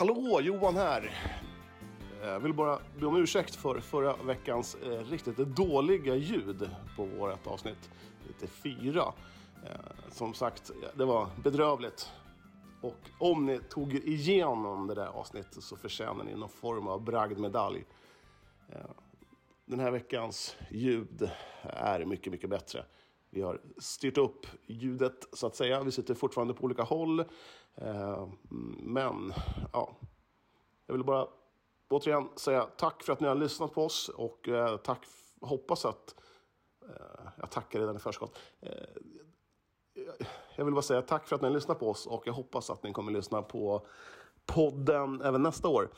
Hallå, Johan här. Jag vill bara be om ursäkt för förra veckans eh, riktigt dåliga ljud på vårt avsnitt 94. Eh, som sagt, det var bedrövligt. Och om ni tog er igenom det där avsnittet så förtjänar ni någon form av bragdmedalj. Eh, den här veckans ljud är mycket, mycket bättre. Vi har styrt upp ljudet så att säga. Vi sitter fortfarande på olika håll. Eh, men, ja. Jag vill bara återigen säga tack för att ni har lyssnat på oss och eh, tack. Hoppas att... Eh, jag tackar redan i förskott. Jag vill bara säga tack för att ni har lyssnat på oss och jag hoppas att ni kommer lyssna på podden även nästa år.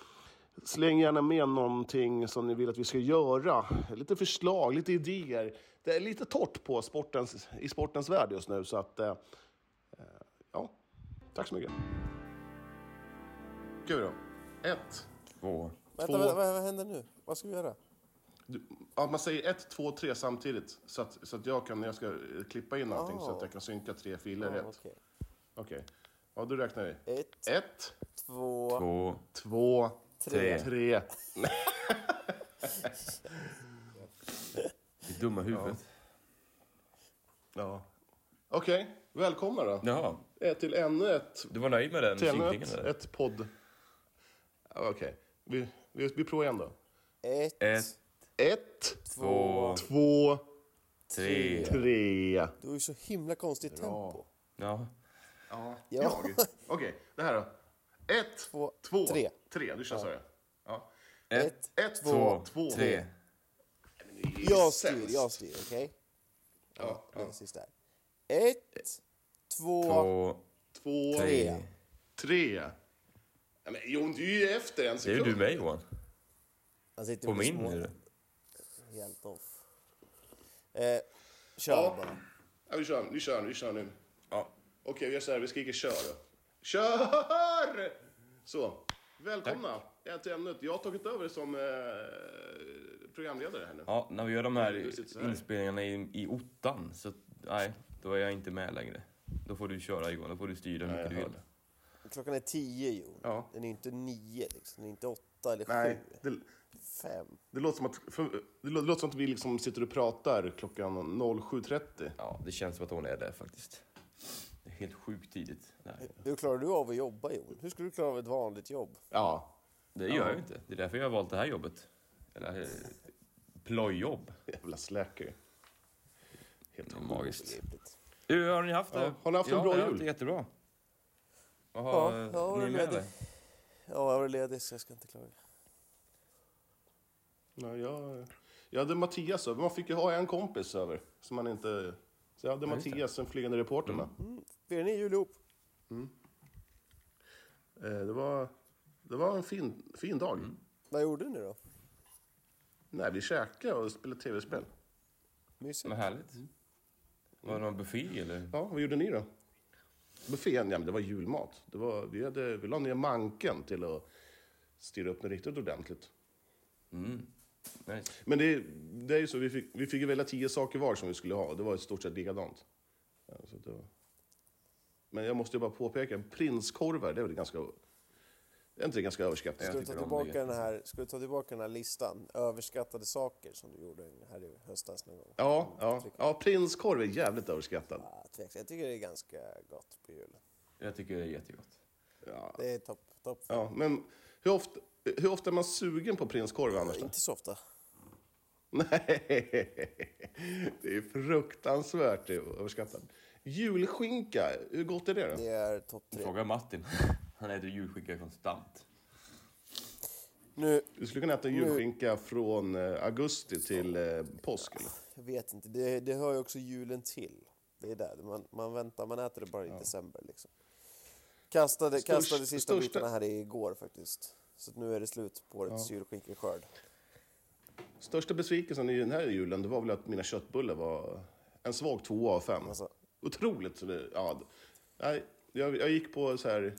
Släng gärna med någonting som ni vill att vi ska göra. Lite förslag, lite idéer. Det är lite torrt på sportens, i sportens värld just nu. Så att, eh, ja, tack så mycket. Vi då? Ett. Två. Vänta, vänta, vad, vad händer nu? Vad ska vi göra? Du, ja, man säger ett, två, tre samtidigt. Så att, så att jag kan, när jag ska klippa in allting, så att jag kan synka tre filer Ja, rätt. okej. Okej. Ja, då räknar vi. Ett, Ett, två, Två. två, tre. tre. Det dumma huvudet. Ja. Okej, välkomna då. Jaha. Till ännu ett, Du var nöjd med den till ännu ett, eller? ett podd. Ja, Okej, vi, vi, vi provar igen då. ett, Ett, Ett, två, två, tre. tre. Du har ju så himla konstigt tempo. Ja. Ja, Ja. jag. Okej, det här då. Ett, Två, två, tre. tre. Du kör så. Ja. Ett, Ett, två, två, tre. Jag styr, jag styr, okej? Ja, ja. Precis där. Ett, två, Två, Två, tre. tre. Ja, men Jon, du är ju efter en Det är sekund. ju du med Johan. På min är. Helt off. Eh, kör Ja. bara. Ja, vi kör, vi kör, vi kör nu. Ja. Okej, vi gör så här, vi skriker kör då. Kör! Så, välkomna. Ett till ämnet. Jag har tagit över som eh, programledare här nu. ja, när vi gör de här inspelningarna i, i ottan, så nej, då är jag inte med längre. Då får du köra Johan, då får du styra hur mycket du vill. Klockan är tio, Jon. Ja. Den är inte nio, liksom. Den är inte åtta eller Nej, sju. det, Fem. det, låter som att, för, det lå- låter som att vi liksom sitter och pratar klockan 07.30. Ja, det känns som att hon är där faktiskt. Det är helt sjukt tidigt. Nej, Hur klarar du av att jobba, Jon? Hur skulle du klara av ett vanligt jobb? Ja, det gör jag ju inte. Det är därför jag har valt det här jobbet. Eller eh, plojjobb. jävla slacker. Helt Det är magiskt. Hur har ni haft det? Ja, har ni haft en ja, bra jag har jul? haft det jättebra. Vad Ja, har jag har ni varit med ledig. dig? Ja, jag var ledig så jag ska inte klaga. Ja, jag, jag hade Mattias över. Man fick ju ha en kompis över. Som man inte... Så jag hade Ja. Mattias, den flygande reportern med. Firar ni jul ihop? Eh, det, var, det var en fin, fin dag. Vad gjorde ni då? Nej, vi käkade och spelade tv-spel. Mysigt. Vad härligt. Var det någon buffé eller? Ja, vad gjorde ni då? Buffén, ja men det var julmat. Det var, vi, hade, vi la ner manken till att styra upp det riktigt ordentligt. Mm. Nice. Men det, det är ju så, vi fick, vi fick ju välja tio saker var som vi skulle ha. Det var i stort sett likadant. Ja, så det var... Men jag måste ju bara påpeka, prinskorvar, det är väl ganska... Är inte det ganska överskattat? Ska du, ta det tillbaka den här, ska du ta tillbaka den här listan? Överskattade saker som du gjorde här i höstas någon gång? Ja, ja, ja, prinskorv är jävligt överskattad. Tveksamt. Jag tycker det är ganska gott på julen. Jag tycker det är jättegott. Ja, Det är topp. Top. ja men hur ofta, hur ofta är man sugen på prinskorv annars? Inte så ofta. Nej, det är fruktansvärt överskattat. Julskinka, hur gott är det då? Det är topp tre. Fråga Martin. Han äter julskinka konstant. Nu, Du skulle kunna äta julskinka från eh, augusti till eh, påsk. Eller? jag vet inte. Det, det hör ju också julen till. Det är där. Man, man väntar, man äter det bara i december liksom. Kastade, Störst- kastade sista största- bitarna här igår faktiskt. Så att nu är det slut på årets julskinkeskörd. Största besvikelsen i den här julen det var väl att mina köttbullar var en svag tvåa av fem. Alltså. Otroligt. så det- Ja, nej, jag, jag gick på så här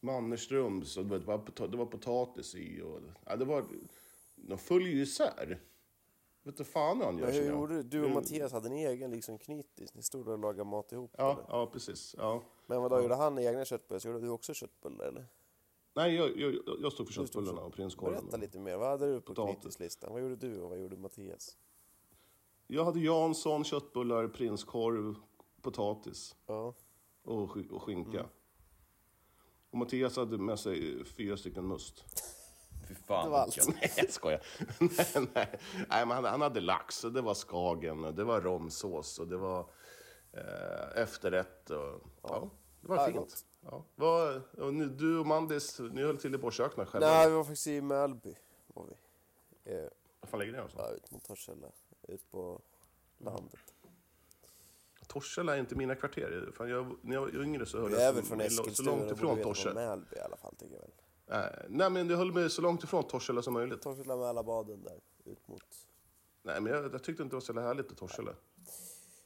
Mannerströms och det var, det var potatis i. Och, ja, det var, de följer ju isär. Vet du fan hur han gör hur gjorde du? Du och. Mattias hade en egen liksom knytis. Ni stod och lagade mat ihop Ja, eller? ja precis. Ja. Men vad då gjorde han egna köttbullar? Så gjorde du också köttbullar eller? Nej, jag, jag, jag stod för köttbullarna och prinskorven. Berätta lite mer. Vad hade du på knyttislistan? Vad gjorde du och vad gjorde Mattias? Jag hade Jansson, köttbullar, prinskorv, potatis Ja. och, och skinka. Mm. Och Mattias hade med sig fyra stycken must. Fy fan Det var allt. Nej, jag skojar. nej, nej. nej, men han, han hade lax, och det var skagen, och det var romsås och det var eh, efterrätt. Och, ja. det var Ja, fint. Ja. Vad, du och Mandis, ni höll till i Borgkökna själva? Nej, vi var faktiskt i Mälby. Var vi. Eh, Var fan ligger det någonstans? ja, ut mot Torshälla. Ut på landet. Torshälla är inte mina kvarter. Fan, jag, när jag var yngre så höll Du jag är så- väl från så Eskilstuna? långt då borde ifrån vad Torshälla. Mälby i alla fall, tycker jag väl. Nej, nej, men jag höll mig så långt ifrån Torshälla som möjligt. Torshälla Mälarbaden där, ut mot... Nej, men jag, jag tyckte inte det var så härligt i Torshälla. Eh,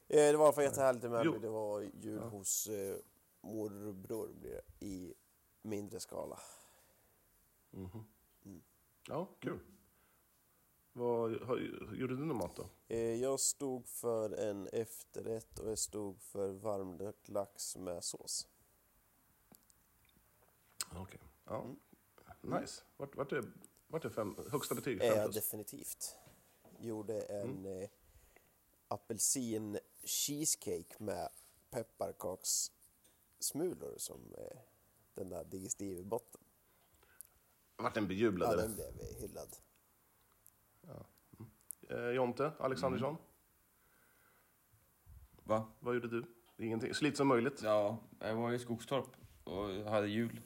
det var för jättehärligt i Mälby. Jo. Det var jul hos eh, morbror blir det, i mindre skala. Ja, kul. Vad, gjorde du någon mat då? Eh, jag stod för en efterrätt och jag stod för varmrökt lax med sås. Okej. Ja. Nice. Vart, vart, är, vart är fem, högsta betyg? Eh, Fem ja, plus? definitivt. Gjorde en eh, apelsin cheesecake med pepparkakssmulor som eh, den där digestive i botten. Vart en Ja, bejublad den eller? blev eh, hyllad. Eh, Jonte Alexandersson, Va? vad gjorde du? Ingenting. Så lite som möjligt. Ja, jag var i Skogstorp och hade jul.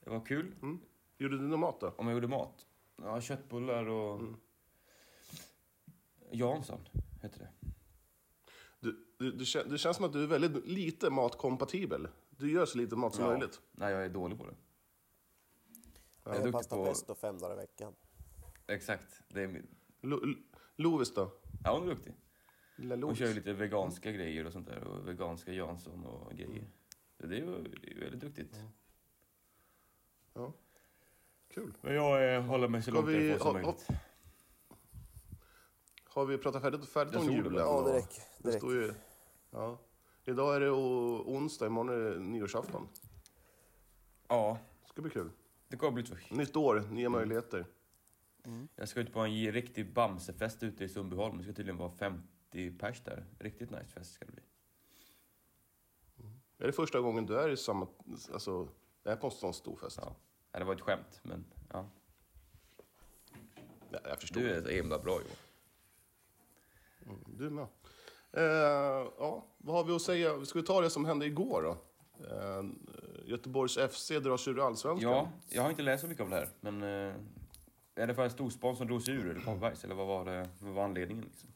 Det var kul. Gjorde du någon mat då? Om jag gjorde mat? Ja, köttbullar och... Jansson heter det. Du, du, det känns som att du är väldigt lite matkompatibel. Du gör så lite mat som Ja. möjligt. Nej, jag är dålig på det. Jag är Jag duktig pasta på... pesto fem dagar i veckan. Exakt. Det är min... Lo, Lo- Lovis då? Ja, hon är duktig. Lilla Hon kör ju lite veganska grejer och sånt där. Och veganska Jansson och grejer. Så det är ju är väldigt duktigt. Ja. Kul. Men jag eh, håller mig så Ska långt vi- därifrån som ha- möjligt. Har vi pratat färdigt, färdigt om julen? Ja, det räcker. Det Det står ju, ja. Idag är det onsdag, imorgon är det nyårsafton. Ja, Det ska bli kul. det kommer bli så. Nytt år, nya möjligheter. Jag ska ut på en riktig Bamsefest ute i Sundbyholm. Det ska tydligen vara 50 pers där. Riktigt nice fest ska det bli. Är det första gången du är i samma, alltså, är på en sån stor fest? Ja. Ja, det var ett skämt, men ja. Ja, jag förstår. Du är så himla bra Johan. Du med. Eh, ja, vad har vi att säga? Ska vi ta det som hände igår då? Eh, Göteborgs FC drar sig ur allsvenskan. Ja, jag har inte läst så mycket om det här, men eh, är det för en storsponsor drog sig ur, eller Kopparbergs, eller vad var, det, vad var anledningen? Liksom?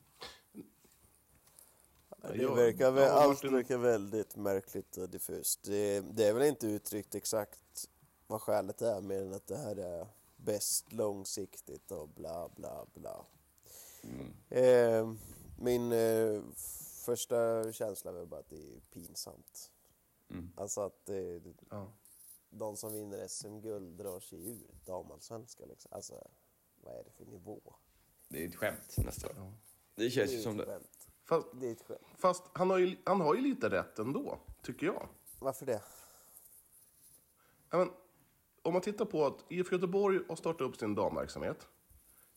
Det verkar, väl, allt verkar väldigt märkligt och diffust. Det, det är väl inte uttryckt exakt vad skälet är mer än att det här är bäst långsiktigt och bla bla bla. Mm. Eh, min eh, första känsla är väl bara att det är pinsamt. Mm. Alltså att eh, Ja. de som vinner SM-guld drar sig ur damallsvenskan. Liksom. Alltså, vad är det för nivå? Det är ett skämt nästan. Det känns Det ju som det. skämt. Fast, Det är ett skämt. fast han, har ju, han har ju lite rätt ändå, tycker jag. Varför det? Ja, men, om man tittar på att IFK Göteborg har startat upp sin damverksamhet.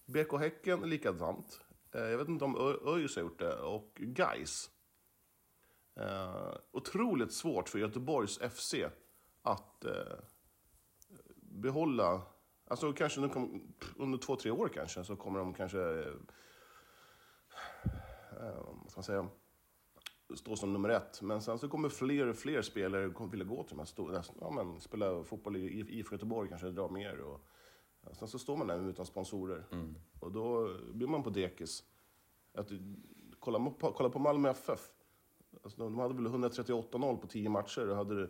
BK Häcken likadant. Eh, jag vet inte om ÖIS har gjort det. Och Gais. Eh, otroligt svårt för Göteborgs FC att eh, behålla... Alltså kanske nu kom, under två, tre år kanske så kommer de kanske... Eh, eh, vad ska man säga? stå som nummer ett. Men sen så kommer fler och fler spelare vilja gå till de här stora, ja, men, spela fotboll i IFK Göteborg kanske dra mer. Och, sen så står man där utan sponsorer. Och då blir man på dekis. Att, kolla, på- kolla på Malmö FF. Alltså, de hade väl 138-0 på 10 matcher. Och hade,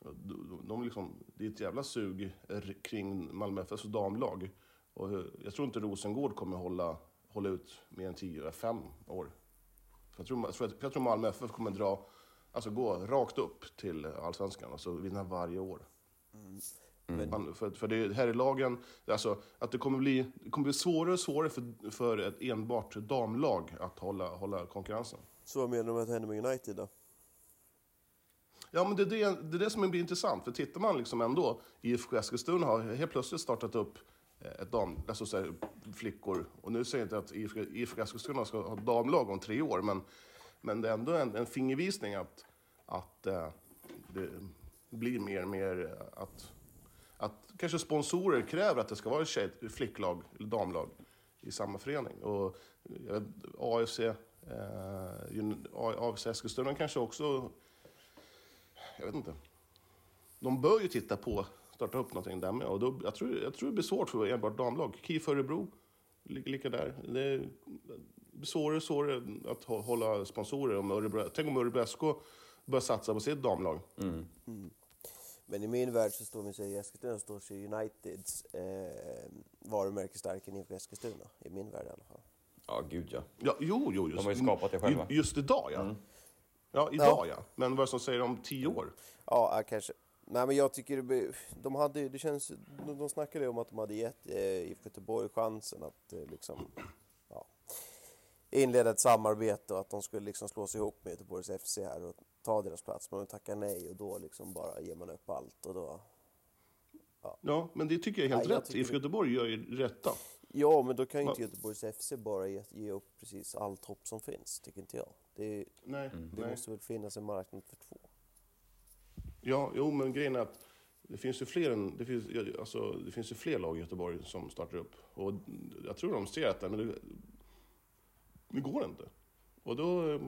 de, de liksom, det är ett jävla sug kring Malmö FFs damlag. Och eh, jag tror inte Rosengård kommer hålla, hålla ut mer än 10, 5 år. Jag, tror, jag, tror, jag tror Malmö FF kommer dra, alltså gå rakt upp till allsvenskan och så vinna varje år. Man, för, för det här i lagen, alltså att det kommer bli, det kommer bli svårare och svårare för, för ett enbart damlag att hålla, hålla konkurrensen. Så vad menar du med att det händer med United då? Ja, men det är det, det är det som blir intressant. För tittar man liksom ändå, IFK Eskilstuna har helt plötsligt startat upp eh, ett dam, alltså så här, flickor. Och nu säger jag inte att IFK, IFK Eskilstuna ska ha damlag om tre år, men, men det är ändå en, en fingervisning att, att eh, det blir mer och mer att, att kanske sponsorer kräver att det ska vara ett tjej, flicklag eller damlag i samma förening. Och eh, AFC, eh, AFC Eskilstuna kanske också jag vet inte. De bör ju titta på, starta upp någonting där med. Och då, jag, tror, jag tror det blir svårt för enbart damlag. KIF Örebro, ligger lika där. Det är det blir svårare och svårare att hå- hålla sponsorer. Om Örebro, tänk om Örebro SK börjar satsa på sitt damlag. Men i min värld så står vi sig i Eskilstuna står sig Uniteds eh, varumärke starkare än IFK Eskilstuna. I min värld i alla fall. Ja, gud ja. Ja, jo, jo. Just, De har ju skapat det själva. ju- Just idag, ja. Ja, idag, ja. Men vad som säger om tio år? Ja, ja, kanske. Nej, men jag tycker det, de hade, det känns, de, de snackade om att de hade gett eh, IFK Göteborg chansen att eh, liksom, ja, inleda ett samarbete och att de skulle liksom slå sig ihop med Göteborgs FC här och ta deras plats. Men de tackar nej och då liksom bara ger man upp allt och då... Ja, men det tycker jag är helt Nej, rätt. tycker IFK det- Göteborg gör ju rätta. Ja, men då kan ju inte Göteborgs FC bara ge, ge upp precis allt hopp som finns, tycker inte jag. Det, Nej, det nej. måste väl finnas en marknad för två. Ja, jo, men grejen är att det finns ju fler, än, det finns, ja, alltså, det finns ju fler lag i Göteborg som startar upp. Och jag tror de ser att det, men det, det går inte. Och då, eh,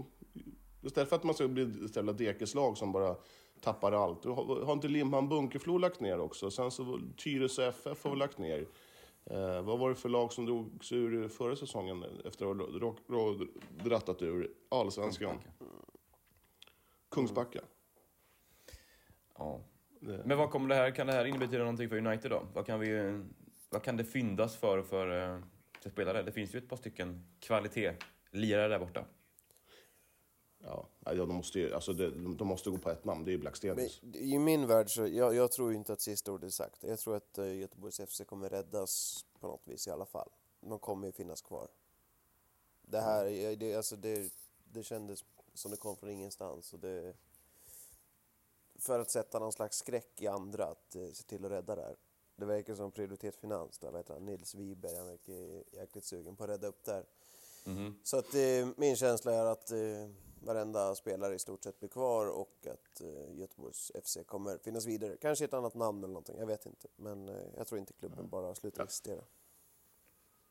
istället för att man ska bli ett jävla dekeslag som bara tappar allt. Har, har inte Limhamn Bunkeflo lagt ner också? Sen så Tyresö FF har lagt ner. Eh, vad var det för lag som drog sig ur förra säsongen efter att ha drattat ur allsvenskan? Kungsbacka. Ja. Det- Men vad kommer det här, kan det här innebära någonting för United då? Vad kan, vi, vad kan det fyndas för, för, eh, för spelare? Det finns ju ett par stycken kvalitet-lirare där borta. Ja, de måste ju, alltså det, de måste gå på ett namn, det är ju Blackstenius. i min värld så, jag, jag tror inte att sista ordet är sagt. Jag tror att uh, Göteborgs FC kommer räddas på något vis i alla fall. De kommer ju finnas kvar. Det här, eh, det, alltså det, det kändes som det kom från ingenstans. Och det, för att sätta någon slags skräck i andra att uh, se till att rädda det här. Det verkar som prioritet finans där, vad heter han, Nils Wiberg, han verkar jäkligt sugen på att rädda upp där. Mhm. Så att eh, min känsla är att eh, varenda spelare i stort sett blir kvar och att eh, Göteborgs FC kommer finnas vidare. Kanske ett annat namn eller någonting, jag vet inte. Men eh, jag tror inte klubben bara slutar existera.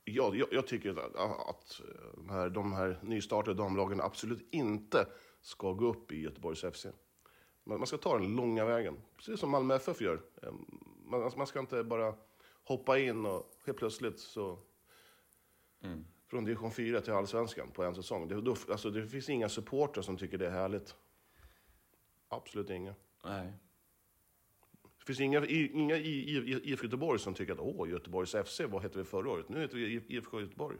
Ja, jag, jag tycker att, att de, här, de här nystartade damlagen absolut inte ska gå upp i Göteborgs FC. Man, man ska ta den långa vägen, precis som Malmö FF gör. Eh, Man, man ska inte bara hoppa in och helt plötsligt så... Från division 4 till allsvenskan på en säsong. Det, då, alltså, det finns inga supportrar som tycker det är härligt. Absolut inga. Nej. Det finns inga, inga IFK Göteborg som tycker att åh, Göteborgs FC, vad hette vi förra året? Nu heter vi IFK Göteborg.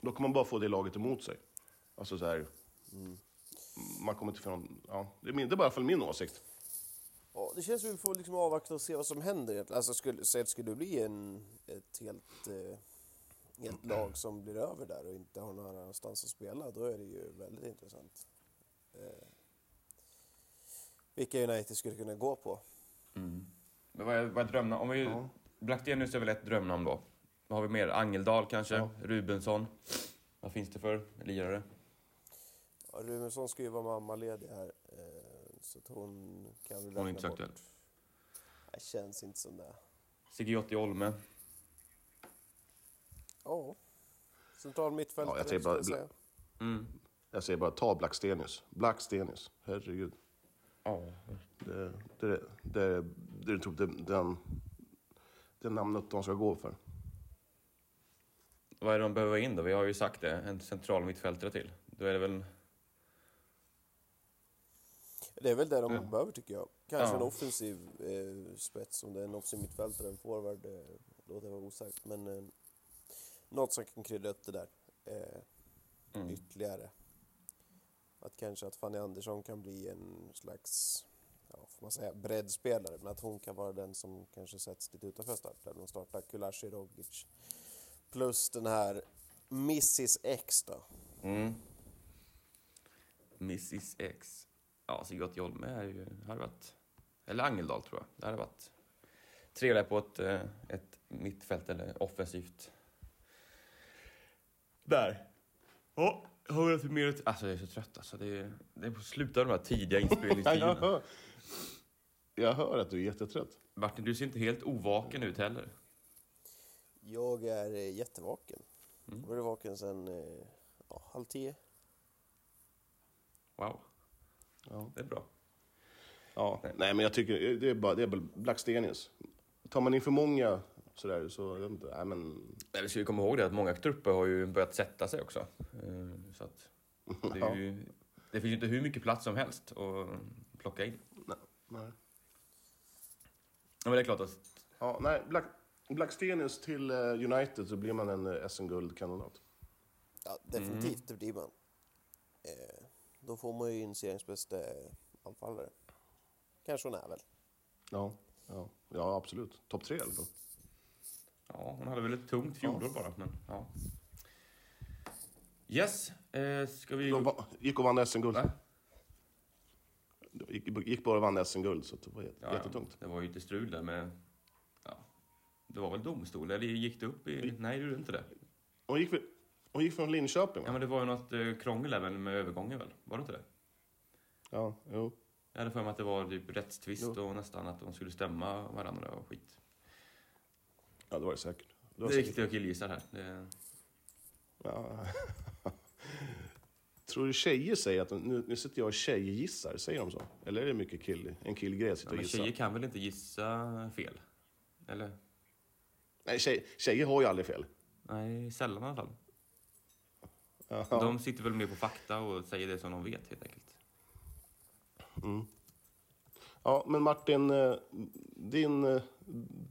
Då kommer man bara få det laget emot sig. Alltså så här, man kommer inte från, ja, det är, i alla fall min åsikt. Ja, det känns som vi får liksom avvakta och se vad som händer. Alltså skulle, säg att det skulle bli en, ett helt, eh, helt lag som blir över där och inte har någon annanstans att spela, då är det ju väldigt intressant. Eh, vilka United skulle kunna gå på. Men vad är, vad är drömnamn? Om vi, Ja. Blackstenius är väl ett drömnamn då? Vad har vi mer? Angeldal kanske? Rubensson? Vad finns det för lirare? Ja, Rubensson ska ju vara mammaledig här, eh, så att hon kan väl Hon är inte så aktuell. Det känns inte som det. Sigiotti Olme? Ja. Central mittfältare, Ja, jag säger bara- jag säga. Mm. Jag säger bara ta Blackstenius. Blackstenius, herregud. Ja. Det, det, det, det är typ den, den, det namnet de ska gå för. Vad är det de behöver in då? Vi har ju sagt det, en central mittfältare till. Då är det väl... Det är väl det de behöver tycker jag. Kanske Ja. en offensiv eh, spets, om det är en offensiv mittfältare, en forward, eh, låter jag vara osagt. Men eh, något som kan krydda upp det där eh, Mm. ytterligare. Att kanske att Fanny Andersson kan bli en slags, ja, får man säga, breddspelare. Men att hon kan vara den som kanske sätts lite utanför starten. De startar Kulashi Rogic. Plus den här Mrs X då. Mm. Mrs X. Ja, så Göte Holme är ju, hade varit, eller Angeldal tror jag. Det hade varit trevligare på ett, eh, ett mittfält eller offensivt. Där. Ja, har jag för mer? Alltså jag är så trött alltså. Det är, det är på slutet av de här tidiga Ja, jag, inspelningstiderna. hör, jag hör att du är jättetrött. Martin, du ser inte helt ovaken ut heller. Jag är eh, jättevaken. Mm. Jag har varit vaken sedan eh, ja, halv tio. Wow, Ja. det är bra. Ja. Nej, men jag tycker det är bara det är väl Blackstenius. Tar man in för många sådär så, jag vet inte, nej men... Nej, vi ska ju komma ihåg det att många trupper har ju börjat sätta sig också. Eh, Så att det, är ju, det finns ju inte hur mycket plats som helst att plocka in. Nej. nej. Ja, men det är klart att Ja, nej, Black, Blackstenius till eh, United så blir man en eh, SM-guldkandidat. Ja, definitivt, det blir man. Eh, då får man ju in seriens bästa eh, anfallare. Kanske hon är väl. Ja, ja, ja absolut. Topp tre i alla fall. ja, hon hade väl ett tungt fjolår bara. Men, ja. Yes, eh, ska vi... De va- gick och vann SM-guld. Nej. Gick, gick bara och vann SM-guld, så det var jätte, Ja, ja. jättetungt. Det var ju lite strul där med... Ja, det var väl domstol? Eller gick det upp i... Nej, det gjorde inte det. Hon gick, hon gick från Linköping, Ja, va? men det var ju något eh, krångel väl med övergången väl? Var det inte det? Ja, jo. Jag hade för mig att det var typ rättstvist Jo. och nästan att de skulle stämma varandra och skit. Ja, det var det säkert. Det var Det är riktigt jag killgissar här. Det... Ja. Tror du tjejer säger att de, nu, nu sitter jag och tjejgissar? Säger de så? Eller är det mycket kill, en killgrej att sitta Ja, och gissa? tjejer kan väl inte gissa fel? Eller? Nej, tjej, tjejer har ju aldrig fel. Nej, sällan i alla fall. Ja. De sitter väl mer på fakta och säger det som de vet helt enkelt. Ja, men Martin, eh, din eh,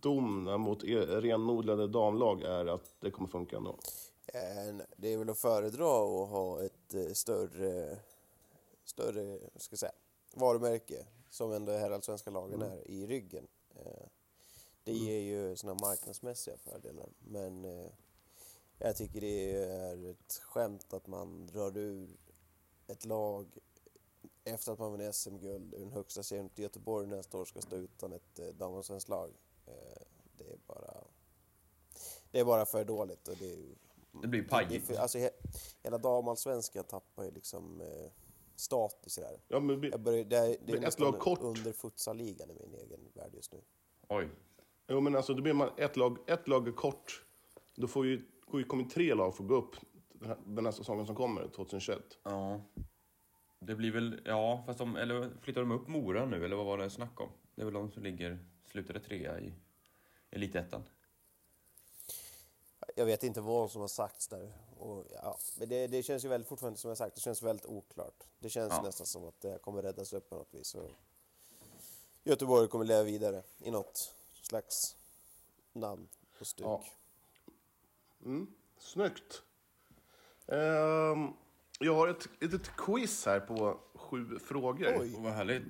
dom mot er renodlade damlag är att det kommer funka ändå? Eh, det är väl att föredra att ha ett större, större ska jag säga, varumärke som ändå herrallsvenska lagen är i ryggen. Det ger ju såna marknadsmässiga fördelar men eh, jag tycker det är ett skämt att man drar ur ett lag efter att man vunnit SM-guld ur den högsta serien till Göteborg nästa år ska stå utan ett eh, damallsvenskt lag. Eh, det är bara det är bara för dåligt och det är Det blir det pajigt. alltså, he, hela damallsvenskan tappar ju liksom eh, status i det här. Ja, men, vi- Jag börjar, det, är, det är ett nästan lag kort. under futsalligan i min egen värld just nu. Oj. jo, men alltså, då blir man ett lag, ett lag är kort. Då får ju, kommer tre lag få gå upp den här, den här säsongen som kommer, 2021. Ja. Det blir väl, ja, fast de, eller flyttar de upp Mora nu, eller vad var det snack om? Det är väl de som ligger, slutade trea i elitettan. Jag vet inte vad som har sagts där. Och, ja, men det, det känns ju väldigt, fortfarande som jag sagt, det känns väldigt oklart. Det känns Ja. nästan som att det här kommer räddas upp på något vis. Och Göteborg kommer leva vidare i något slags namn och stuk. Ja. Mm, snyggt. Ehm, jag har ett litet quiz här på sju frågor. Oj. Vad härligt.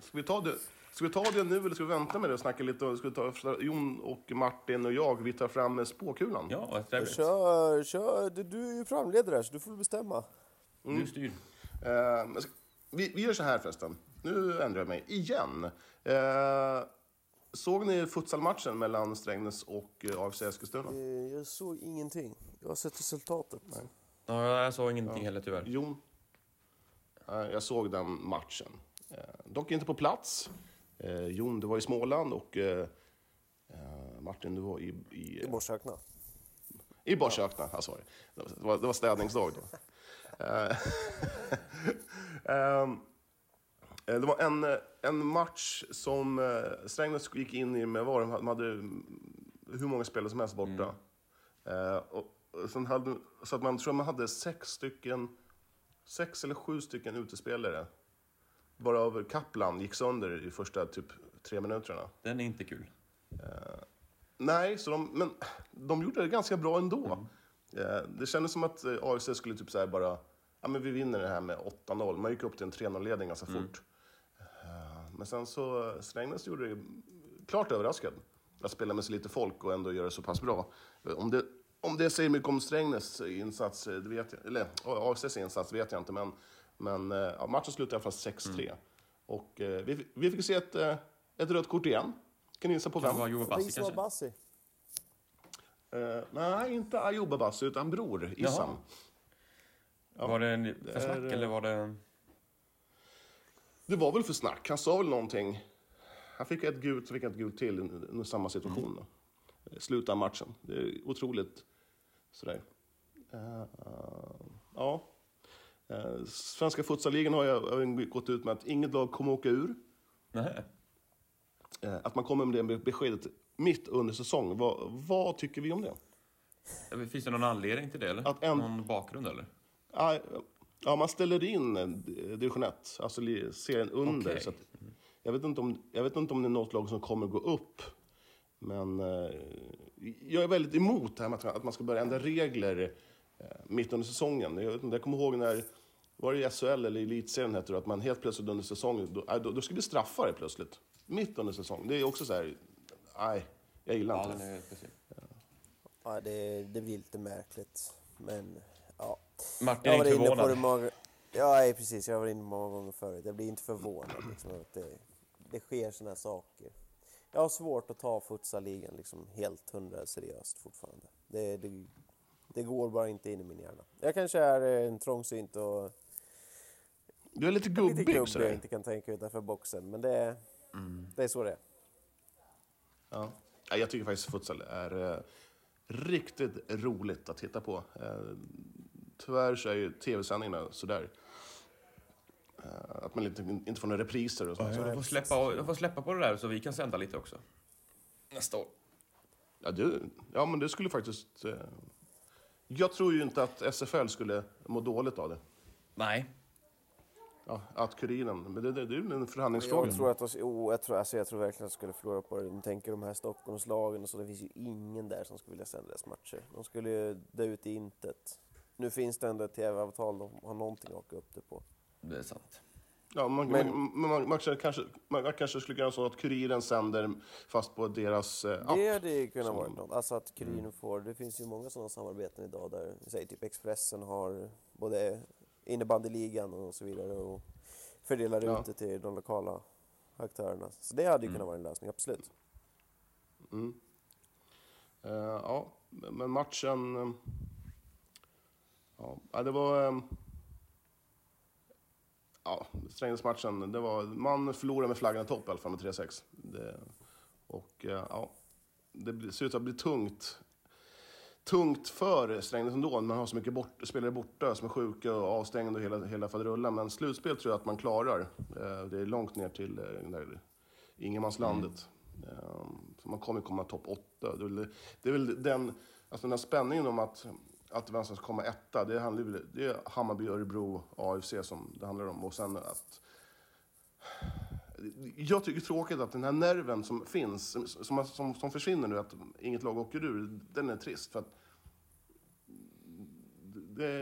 Ska vi ta det, ska vi ta det nu eller ska vi vänta med det och snacka lite? Ska vi ta, Jon och Martin och jag, vi tar fram spåkulan. Ja, vad trevligt. Kör, kör, du, du är ju programledare här så du får bestämma. Du styr. Ska- vi, vi gör så här förresten. Nu ändrar jag mig igen. Ehm, såg ni futsalmatchen mellan Strängnäs och eh, AFC Eskilstuna? Eh, Jag såg ingenting. Jag har sett resultatet. Ja, jag sa ingenting heller tyvärr. Jon? Eh, Jag såg den matchen. Eh, Dock inte på plats. Jon, du var i Småland och Martin, du var i, i, I Borsökna. i Borsökna. Ja, sorry. Det var, det var städningsdag då. Eh, ehm, eh, det var en, eh, en match som eh, Strängnäs gick in i med var de hade hur många spelare som helst borta. Eh, och, sen hade, så att man tror man hade sex stycken, sex eller sju stycken utespelare. Varav Kaplan gick sönder i första typ tre minuterna. Den är inte kul. Nej, så de, men de gjorde det ganska bra ändå. Eh, Det kändes som att eh, AFC skulle typ så bara, ja men vi vinner det här med 8-0. Man gick upp till en 3-0-ledning ganska fort. Men sen så, Strängnäs gjorde det klart överraskad. Att spela med så lite folk och ändå göra det så pass bra. Om det, om det säger mycket om Strängnäs insats, det vet jag, eller AFCs insats vet jag inte, men Men eh, ja, matchen slutade i alla fall 6-3. Mm. Och eh, vi, vi fick se ett, eh, ett rött kort igen. Kan ni gissa på Kan vem? det vara Joe Bassi var kanske? Bassi. Eh, nej, inte Ayoub Bassi, utan bror, Issam. Jaha. Var det en- för det snack är, eller var det... Det var väl för snack. Han sa väl någonting. Han fick ett gult, så fick han ett gult till under samma situation. Då. Slutet av matchen. Det är otroligt sådär. Eh, ja. Uh, Svenska futsalligan har ju gått ut med att inget lag kommer åka ur. Nej. Eh, att man kommer med det beskedet mitt under säsong. Vad, vad tycker vi om det? Finns det någon anledning till det eller? Att en- Någon bakgrund eller? Ja, ja, man ställer in eh, division 1, alltså serien under. Okej. Så att, jag, vet inte om, jag vet inte om det är något lag som kommer gå upp. Men eh, jag är väldigt emot det här med att, man ska börja ändra regler eh, mitt under säsongen. Jag, vet inte, jag kommer ihåg när, var det i SHL eller elitserien hette det, att man helt plötsligt under säsongen, då, då, då ska vi straffa det plötsligt. Mitt under säsongen. Det är också så här, nej, jag gillar Ja, inte den det. Ja, det, det blir lite märkligt. Men ja. Martin Jag är var inte inne på förvånad. många... Ja, precis. Jag var inne många gånger förut. Jag blir inte förvånad liksom, att det, det sker såna här saker. Jag har svårt att ta futsaligan liksom helt hundra seriöst fortfarande. Det, det, det går bara inte in i min hjärna. Jag kanske är eh, en trångsynt och Du är lite lite gubbig gubbig jag inte kan tänka utanför boxen. Men det, det är så det är. Ja. Ja, Jag tycker faktiskt futsal är eh, riktigt roligt att titta på. Tyvärr så är ju tv-sändningarna sådär. Eh, att man inte, inte får några repriser och sånt. Så de får, släppa, de får släppa på det där så vi kan sända lite också. Nästa år. Ja, det, ja, men det skulle faktiskt... Eh, jag tror ju inte att SFL skulle må dåligt av det. Nej. Ja, att Kuriren, men det, det, det är ju en förhandlingsfråga. Jag tror, att, jo, jag, tror, alltså, jag tror verkligen att de skulle förlora på det. De tänker de här Stockholmslagen och så. Det finns ju ingen där som skulle vilja sända deras matcher. De skulle ju dö ut i intet. Nu finns det ändå ett tv-avtal. De har någonting att åka upp det på. Det är sant. Ja, man, Men- man, man, man, man, kanske, man kanske skulle göra så att Kuriren sänder fast på deras eh, app. Det hade ju kunnat vara något. Alltså att Kuriren får, det finns ju många sådana samarbeten idag där, säg typ Expressen har både innebandyligan och så vidare och fördelar Ja. ut det till de lokala aktörerna. Så det hade ju kunnat vara en lösning, absolut. Mm. Eh, ja, men matchen... ja, det var... eh, ja, Strängnäsmatchen, det var... Man förlorade med flaggan i topp i alla fall med 3-6. Det, och eh, ja, det ser ut att bli tungt. Tungt för Strängnäs ändå. Man har så mycket bort, spelare borta som är sjuka och avstängda och hela, hela faderullan. Men slutspel tror jag att man klarar. Eh, det är långt ner till eh, ingenmanslandet. Eh, Så man kommer komma topp åtta. Det är väl, det är väl den, alltså den här spänningen om att, att vem som ska komma etta. Det, handlar, det är Hammarby, Örebro, AFC som det handlar om. Och sen att... Jag tycker det är tråkigt att den här nerven som finns, som, som, som försvinner nu, att inget lag åker ur, den är trist. För att det,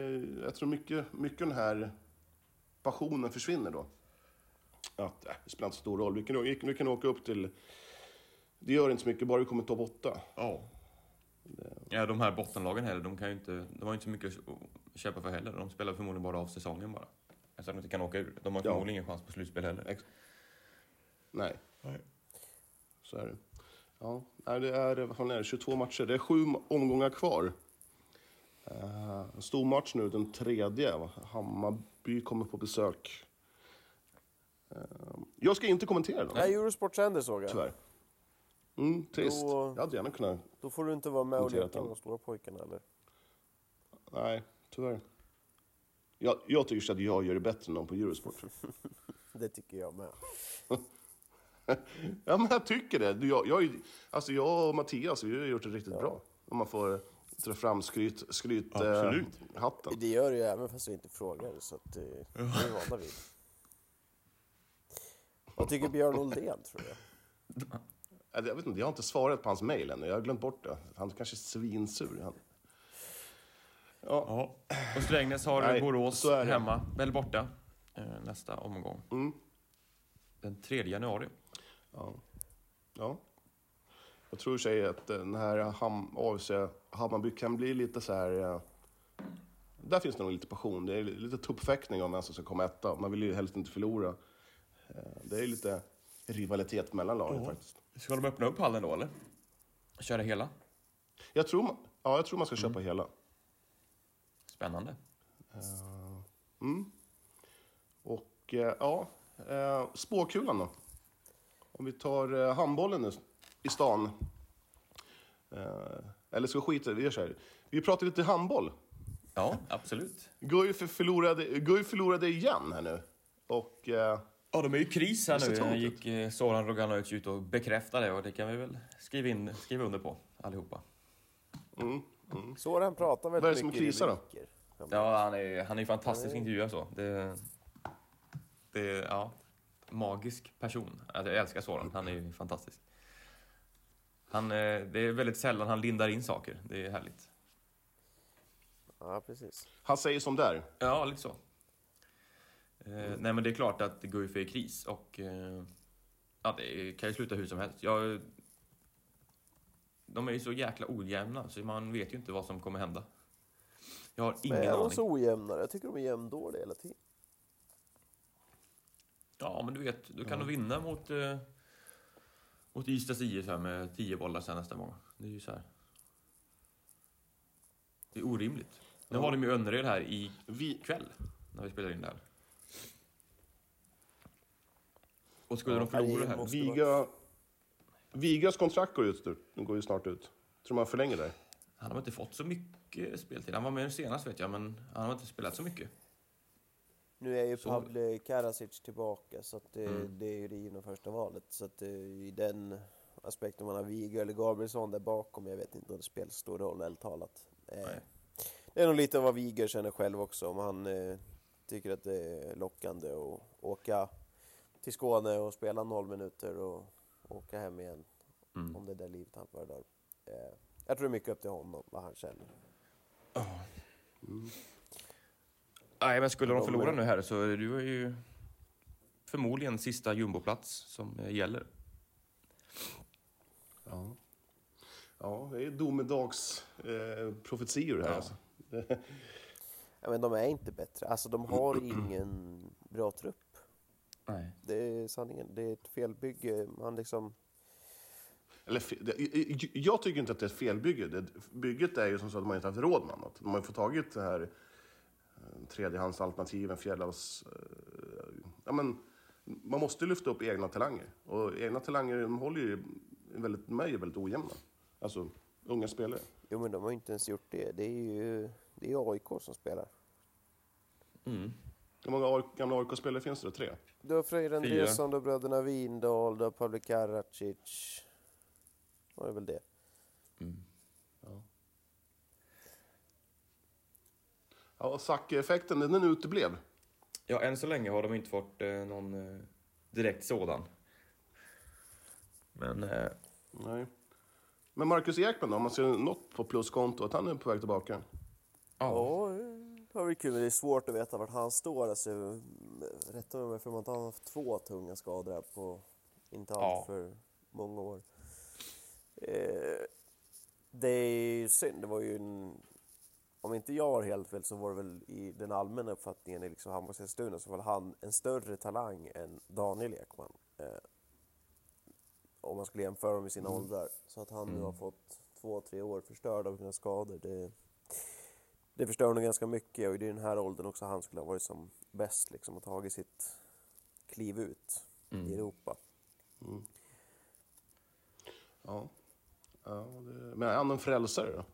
jag tror mycket, mycket den här passionen försvinner då. Att, äh, det spelar inte så stor roll. Vi kan, vi, kan- vi kan åka upp till... Det gör inte så mycket, bara vi kommer topp åtta. Ja. Ja, de här bottenlagen heller, de, kan ju inte, de har ju inte så mycket att köpa för heller. De spelar förmodligen bara av säsongen bara. Eftersom de inte kan åka ur. De har Ja. förmodligen ingen chans på slutspel heller. Ex- Nej. Så är det. Ja, nej, det är, vad fan är det, 22 matcher. Det är sju omgångar kvar. Uh, stor match nu, den tredje. Hammarby kommer på besök. Eh, jag ska inte kommentera den, Nej, Eurosport sänder såg jag. tyvärr. Mm, trist. Då- Jag hade gärna kunnat... Då får du inte vara med och leka med de stora pojkarna eller? Nej, tyvärr. Jag, jag tycker så att jag gör det bättre än någon på Eurosport. Det tycker jag med. Ja, men jag tycker det. Jag, jag, alltså jag och Mattias, vi har gjort det riktigt bra. Om man får dra fram skryt, skryt Absolut. eh, hatten. Det gör det ju även fast vi inte frågar så att eh, det är vi vana vid. Vad tycker Björn Oldén tror jag? Jag vet inte, jag har inte svarat på hans mejl än. Jag har glömt bort det. Han kanske är svinsur. Han. Ja, Ja. Och Strängnäs har Nej, Borås hemma, eller borta, eh, nästa omgång. Mm. Den 3 januari. ja. ja. Jag tror sig att den här Ham, AFC Hammarby kan bli lite så här... eh, där finns det nog lite passion. Det är lite tuppfäktning om vem som ska komma etta. Man vill ju helst inte förlora. Eh, Det är lite rivalitet mellan lagen faktiskt. Ska de öppna upp hallen då, eller? Köra hela? Jag tror, ja, jag tror man ska köpa hela. Spännande. Och eh, ja, eh, spåkulan då. Om vi tar handbollen nu i stan. Eller ska vi skita vi gör så här. Vi pratar lite handboll. Ja, absolut. Guif förlorade, Guif förlorade igen här nu. Och Ja, de är ju i kris här nu. ut. gick eh, Zoran Roganovic ut och bekräftade det och det kan vi väl skriva, in, skriva under på allihopa. Så han pratar Vad är det väldigt som mycket krisar då? Ja, han är, han är fantastisk intervjuare så. Det, det, ja, magisk person. Alltså, jag älskar Soran, han är ju fantastisk. Han, eh, det är väldigt sällan han lindar in saker, det är härligt. Ja, precis. han säger som där. Ja, lite så. Eh, nej, men det är klart att Guif är i kris och eh, ja, det kan ju sluta hur som helst. Jag, de är ju så jäkla ojämna så man vet ju inte vad som kommer hända. Jag har Men ingen är de aning. så ojämna? Jag tycker de är jämndåliga hela tiden. Ja, men du vet, du kan nog vinna mot, eh, mot Ystads IF här med 10 bollar sen nästa gång. Det är ju så här. Det är orimligt. Nu har de ju Önnered här i kväll när vi spelar in det här. Och skulle Ja, de förlora här? Viga, Vigas kontrakt går, ut, nu. Den går ju snart ut. Tror man förlänger det? Han har inte fått så mycket speltid. Han var med senast vet jag, men han har inte spelat så mycket. Nu är ju Så- Pavle Karasic tillbaka så att det, Mm. det är ju det givna första valet. Så att det, i den aspekten man har Viga eller Gabrielsson där bakom, jag vet inte om det spelar så stor roll ärligt talat. Eh, Nej. det är nog lite vad Viga känner själv också, om han eh, tycker att det är lockande att åka till Skåne och spela noll minuter och åka hem igen. Mm. Om det är det livet han föredrar. Eh, jag tror det är mycket upp till honom, vad han känner. Nej, men skulle de förlora nu här så är det ju förmodligen sista jumboplats som eh, gäller. Ja. Ja, det är domedagsprofetior eh, här Ja. alltså. Ja, men de är inte bättre, alltså de har ingen bra trupp. Nej. Det är sanningen. Det är ett felbygge. Man liksom... Eller, fe- det- jag tycker inte att det är ett felbygge. Det, bygget är ju som så att man inte haft råd med annat. De har ju fått tagit det här eh, tredjehandsalternativen, fjällavs... eh, Ja, men, man måste lyfta upp egna talanger. Och egna talanger de håller ju väldigt, är väldigt ojämna. Alltså, unga spelare. Jo, men de har ju inte ens gjort det. Det är ju det är AIK som spelar. Mm. Hur många AIK gamla AIK-spelare finns det då? Tre? Du har Frej Andreasson, du har bröderna Windahl, du har Pavle Karacic. Ja, det är väl det. Mm. Ja, Zacke-effekten, den uteblev. Ja, än så länge har de inte fått eh, någon eh, direkt sådan. Men eh, Nej. Men Marcus Ekman då? Om man ser något på pluskonto, att han är på väg tillbaka. ja, Ja, det har varit kul, men det är svårt att veta vart han står. Alltså, rätta mig om jag har för att han har haft två tunga skador här på inte allt för många år. Eh, det är ju synd, det var ju en... Om inte jag har helt fel så var det väl i den allmänna uppfattningen i liksom handbollshistorien så var väl han en större talang än Daniel Ekman. Eh, om man skulle jämföra dem i sina åldrar. Så att han nu har fått två, tre år förstörda av sina skador. Det, det förstör nog ganska mycket och i den här åldern också han skulle ha varit som bäst liksom och tagit sitt kliv ut i Europa. Ja. ja det... Men är han en frälsare då?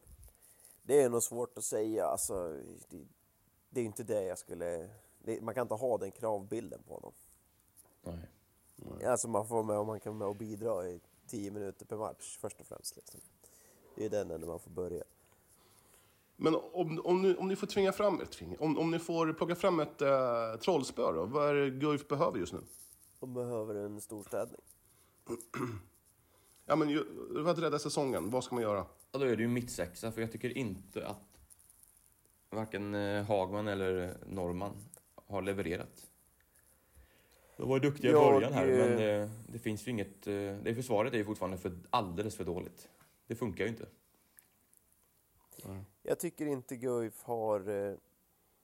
Det är nog svårt att säga, alltså det, det är inte det jag skulle... Det, man kan inte ha den kravbilden på honom. nej. Alltså man får med om man kan med och bidra i 10 minuter per match först och främst. Liksom. Det är den änden man får börja. Men om, om, ni, om ni får tvinga fram ett om, om ni får plocka fram ett uh, trollspö då? Vad är det Guif behöver just nu? De behöver en storstädning. Ja, men ju, för att rädda säsongen, vad ska man göra? Och då är det ju mittsexa, för jag tycker inte att varken eh, Hagman eller Norman har levererat. De var duktiga i Jag, början här, eh, men det, det finns ju inget... eh, Det försvaret är ju fortfarande för, alldeles för dåligt. Det funkar ju inte. Jag tycker inte Guif har... eh,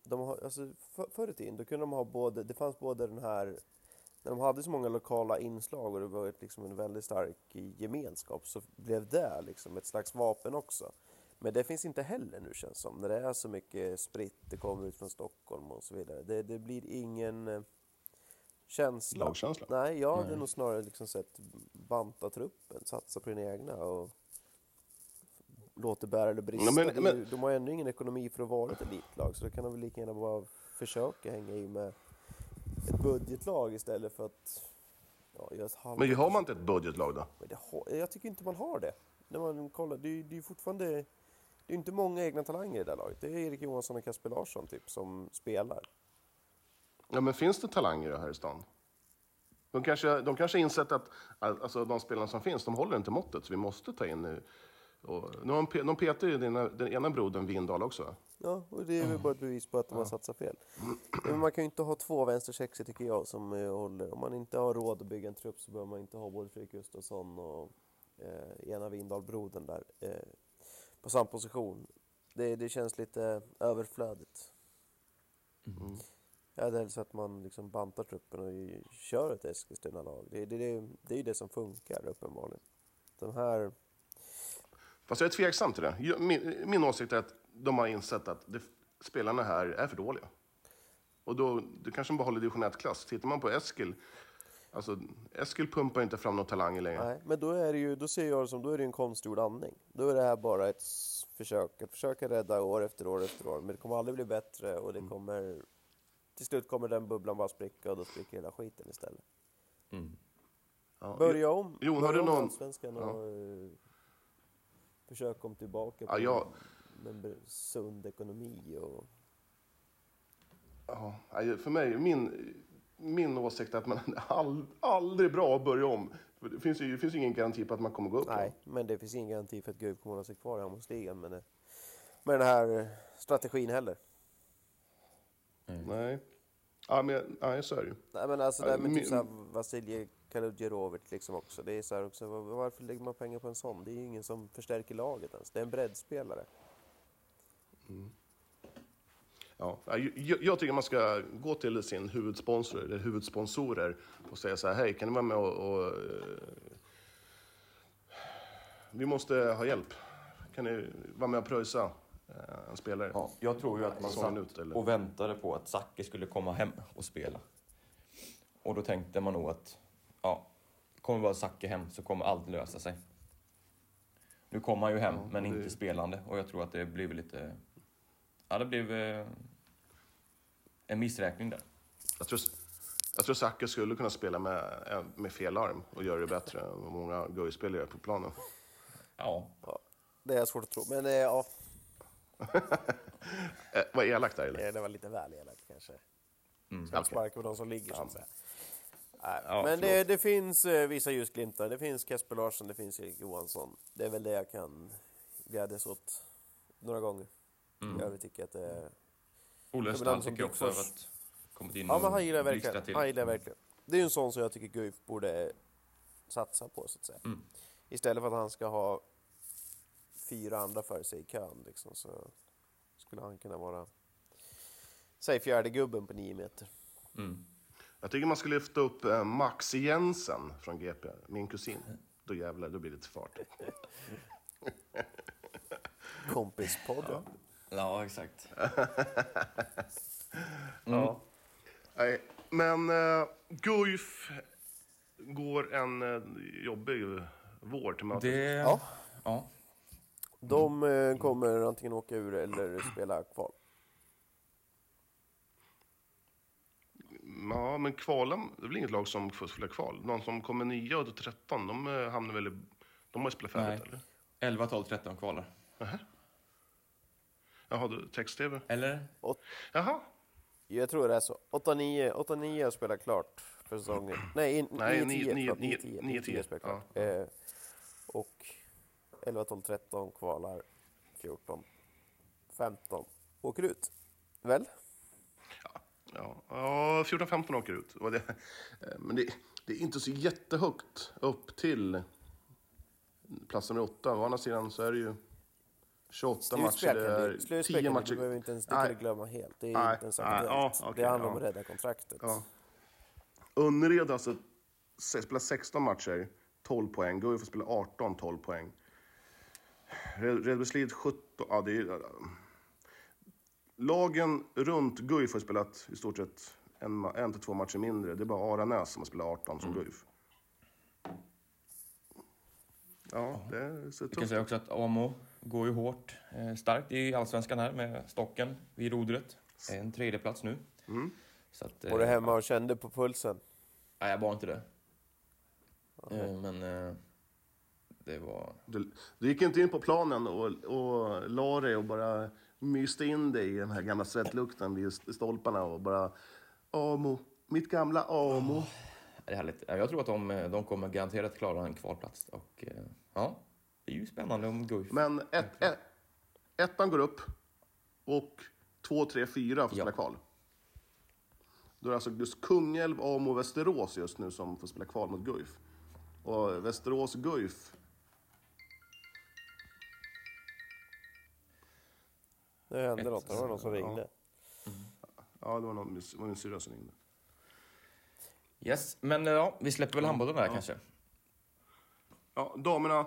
de har, alltså, för, förr i tiden då kunde de ha både, det fanns både den här, när de hade så många lokala inslag och det var liksom en väldigt stark gemenskap så blev det liksom ett slags vapen också. Men det finns inte heller nu känns som, när det är så mycket spritt, det kommer ut från Stockholm och så vidare. Det, det blir ingen eh, känsla. Lagkänsla? Nej, jag hade nog snarare liksom sett banta truppen, satsa på den egna och låter bära eller brista. Ja, men- men- ju, de har ändå ingen ekonomi för att vara ett elitlag så då kan de väl lika gärna bara försöka hänga i med ett budgetlag istället för att ja, göra ett halvt... Men har man inte ett budgetlag då? Har, jag tycker inte man har det. När man kollar, det, är- ju fortfarande... Det är inte många egna talanger i det här laget. Det är Erik Johansson och Kasper Larsson typ som spelar. Ja, men finns det talanger här i stan? De kanske, de kanske insett att alltså, de spelarna som finns, de håller inte måttet, så vi måste ta in nu. Och, nu har de, de petar ju den, den ena brodern Vindal också. Ja, och det är väl bara ett bevis på att de har satsat fel. Men man kan ju inte ha två vänstersexor tycker jag som eh, håller. Om man inte har råd att bygga en trupp så behöver man inte ha både Fredrik Gustafsson och eh, ena Vindal-brodern där eh, på samma position. Det, det känns lite överflödigt. Jag hade hellre sett att man liksom bantar truppen och kör ett Eskilstuna-lag. Det, det, det, det är ju det som funkar uppenbarligen. De här... Fast jag är tveksam till det. Min, min åsikt är att de har insett att det, spelarna här är för dåliga. Och då det kanske de bara håller division 1-klass. Tittar man på Eskil, alltså Eskil pumpar inte fram några talanger längre. Nej, men då är det ju, då ser jag det som, då är det en konstgjord andning. Då är det här bara ett försök, att försöka rädda år efter år efter år. Men det kommer aldrig bli bättre och det kommer, till slut kommer den bubblan bara spricka och då spricker hela skiten istället. Ja. Börja om, Jo, har du någon- Allsvenskan och eh, försök komma tillbaka Ja, på jag- med en sund ekonomi och Ja, för mig, min, min åsikt är att man all, aldrig bra att börja om. För Det finns det finns ingen garanti på att man kommer gå upp. Nej, men det finns ingen garanti för att Guif kommer hålla sig kvar i handbollsligan med, med den här strategin heller. Nej. Ja, men, nej, så är det ju. Nej men alltså det Ja, här med typ såhär Vasilij Kaludjerovic liksom också. Det är så här också, var- varför lägger man pengar på en sån? Det är ju ingen som förstärker laget ens. Det är en breddspelare. Ja, jag, jag tycker man ska gå till sin huvudsponsor, eller huvudsponsorer och säga så här, hej, kan ni vara med och... och eh, vi måste ha hjälp. Kan ni vara med och pröjsa eh, en spelare? Ja, jag tror ju att man satt ut, eller? och väntade på att Zacke skulle komma hem och spela. Och då tänkte man nog att, ja, kommer bara Zacke hem så kommer allt lösa sig. Nu kom han ju hem, men det- inte spelande. Och jag tror att det blev lite... Ja, det blev eh, en missräkning där. Jag tror, jag tror Zacke skulle kunna spela med, eh, med fel arm och göra det bättre än vad många Guif-spelare på planen. Ja, Ja, det är svårt att tro. Men eh, ja, Eh, vad elakt där, eller? eh, det var lite väl elakt kanske. Mm. Ska sparka på de som ligger så att säga. Nej, Ja, men det, det finns eh, vissa ljusglimtar. Det finns Kasper Larsson, det finns Erik Johansson. Det är väl det jag kan glädjas åt några gånger. Mm. Övrigt tycker jag att det är... Olle Östrand tycker jag också har kommit in Ja, och men han gillar verkligen. till. Han gillar verkligen. Det är ju en sån som jag tycker Guif borde satsa på, så att säga. Mm. Istället för att han ska ha fyra andra för sig i kön, liksom, så skulle han kunna vara, säg fjärde gubben på nio meter. Mm. Jag tycker man ska lyfta upp eh, Max Jensen från GP, min kusin. Då jävlar, då blir det lite fart. Kompispodden. Ja, exakt. Ja. Nej, men uh, Guif går en uh, jobbig vår till mötes. Det... Ja. ja. De eh, kommer antingen åka ur eller spela kval. Ja, men kvalan, det är väl inget lag som får spela kval? De som kommer 9 och 13, de eh, hamnar väl i... De har ju spelat färdigt, eller? 11, 12, 13 kvalar. Jaha, du, text-tv? Eller? Jaha. Jag tror det är så. 8-9 8-9 har spelat klart för säsongen. Nej, in- Nej, 9-10. nio- förlåt, nio- 9-10. nio- 9-10 har spelat klart. Eh, och 11, 12, 13 kvalar. 14, 15 åker ut. Väl? Ja, ja 14-15 åker ut. Det, eh, men det, det är inte så jättehögt upp till plats nummer åtta. Å andra sidan så är det ju 28 matcher, Slutspel det kan är det, 10 slutspel kan det, matcher. du behöver inte ens, det kan du glömma helt. Det är Nej, inte ens aktuellt. okej, det handlar om att rädda kontraktet. Ja. Önnered alltså spelar 16 matcher, 12 poäng. Guif får spela 18, 12 poäng. Red Red Bull Slid 17. Ja, det är, lagen runt Guif har spelat i stort sett en, en till två matcher mindre. Det är bara Aranäs som har spelat 18 som Guif. Ja, det ser Vi kan tufft säga också att Amo går ju hårt, eh, starkt i allsvenskan här med stocken vid rodret. En tredjeplats nu. Mm. Så att, Var du hemma och kände på pulsen? Nej, jag var inte det. Eh, men eh, det var... Du, du gick inte in på planen och, och la dig och bara myste in dig i den här gamla svettlukten vid st- stolparna och bara Amo, mitt gamla Amo. Det är härligt. Ja, Jag tror att de, de kommer garanterat klara en kvalplats. Och eh, ja, det är ju spännande om Guif. Men ett, ett, ettan går upp och två, tre, fyra får Ja. spela kval. Då är det alltså just Kungälv, Amo och Västerås just nu som får spela kval mot Guif. Och Västerås Guif, Det hände Ett, något, det var någon som ja. ringde. ja det var, någon, det var min syrra som ringde. Yes, men eh, ja, vi släpper väl handbollen där kanske. Ja, damerna,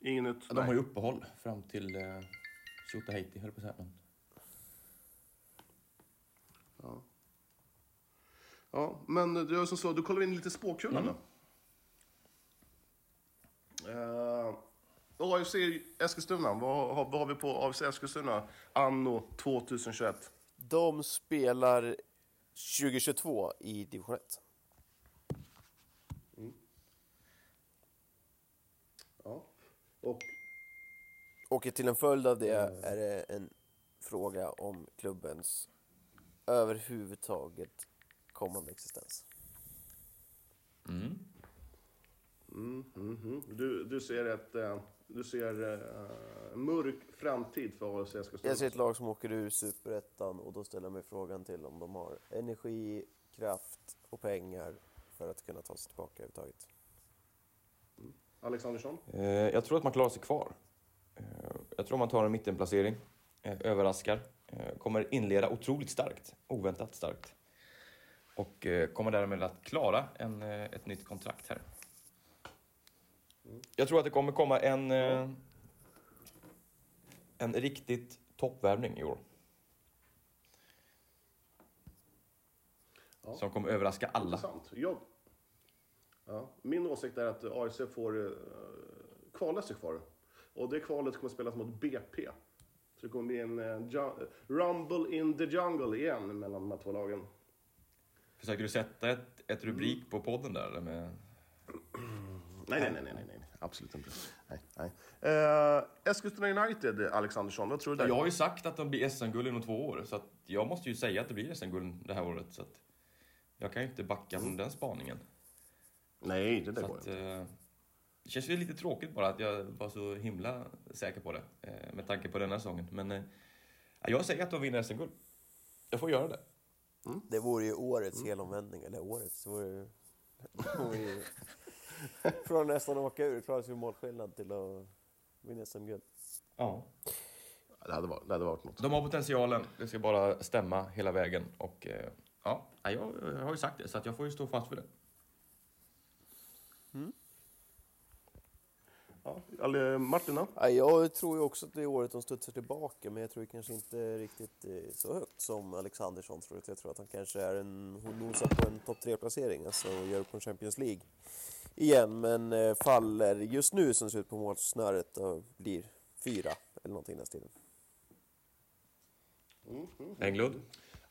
inget nytt. Ja, De har ju uppehåll fram till eh, Tjotahejti, höll på att säga. Men... Ja, men det är som så, du kollar in lite spåkulan då. Uh, AFC Eskilstuna, vad, har- vad har vi på AFC Eskilstuna anno 2021? De spelar 2022 i division 1. Ja. Och Och till en följd av det är det en fråga om klubbens överhuvudtaget kommande existens. Mm. mm, mm, mm. Du, du ser ett eh, du ser en mörk framtid för AFC Eskilstuna. Jag ser ett lag som åker ur superettan och då ställer jag mig frågan till om de har energi, kraft och pengar för att kunna ta sig tillbaka överhuvudtaget. Alexandersson? Eh, jag tror att man klarar sig kvar. Eh, jag tror man tar en mittenplacering, eh, överraskar, eh, kommer inleda otroligt starkt, oväntat starkt. Och eh, kommer därmed att klara en, eh, ett nytt kontrakt här. Jag tror att det kommer komma en, eh, en riktigt toppvärvning i år. Ja. Som kommer överraska alla. Intressant. Jag, ja, min åsikt är att AFC får uh, kvala sig kvar. Och det kvalet kommer spelas mot BP. Så det kommer bli en ju- rumble in the jungle igen mellan de här två lagen. Försöker du sätta ett, ett rubrik på podden där? Eller med... Nej, nej, nej, nej, nej, nej. absolut inte. Nej, nej. Uh, Eskilstuna United, Alexandersson, vad tror du där? Jag har ju sagt att de blir SM-guld inom två år, så att jag måste ju säga att det blir SM-guld det här året. Så att jag kan ju inte backa från den spaningen. Nej, det där Så går att, inte. eh, det känns ju lite tråkigt bara att jag var så himla säker på det, eh, med tanke på denna säsongen. Men eh, jag säger att de vinner SM-guld. Jag får göra det. Det vore ju årets helomvändning, eller årets, det vore ju... Det vore ju från att nästan åka ur, klara sig målskillnad till att vinna SM-guld. Ja. Det hade varit, det hade varit något. De har potentialen, det ska bara stämma hela vägen. Och eh, ja, jag, jag har ju sagt det, så att jag får ju stå fast för det. Ja, eller Martin då? Ja, jag tror ju också att det är året de studsar tillbaka, men jag tror kanske inte riktigt eh, så högt som Alexandersson tror. Jag tror att han kanske är en, hon nosar på en topp 3-placering, alltså och gör upp på en Champions League igen, men eh, faller just nu som ser ut på målsnöret och blir fyra eller någonting den stilen. Englund?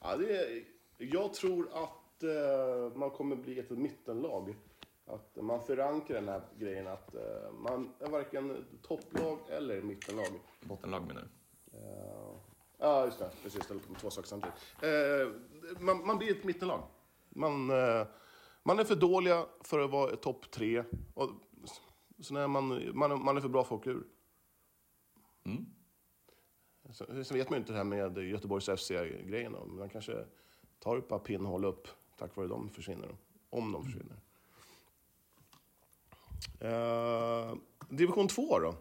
Ja, det är, jag tror att eh, man kommer bli ett mittenlag. Att man förankrar den här grejen att eh, man är varken topplag eller mittenlag. Bottenlag menar du? Eh, Ja, just det. Precis, ställa på två saker samtidigt. Eh, man, man blir ett mittenlag. Man, eh, man är för dåliga för att vara topp tre. Och, så när man, man, man är för bra för att åka ur. Mm. Så vet man ju inte det här med Göteborgs FC-grejen. Man kanske tar ett par pinnhål upp tack vare de försvinner. Om de försvinner. Eh, division 2 då?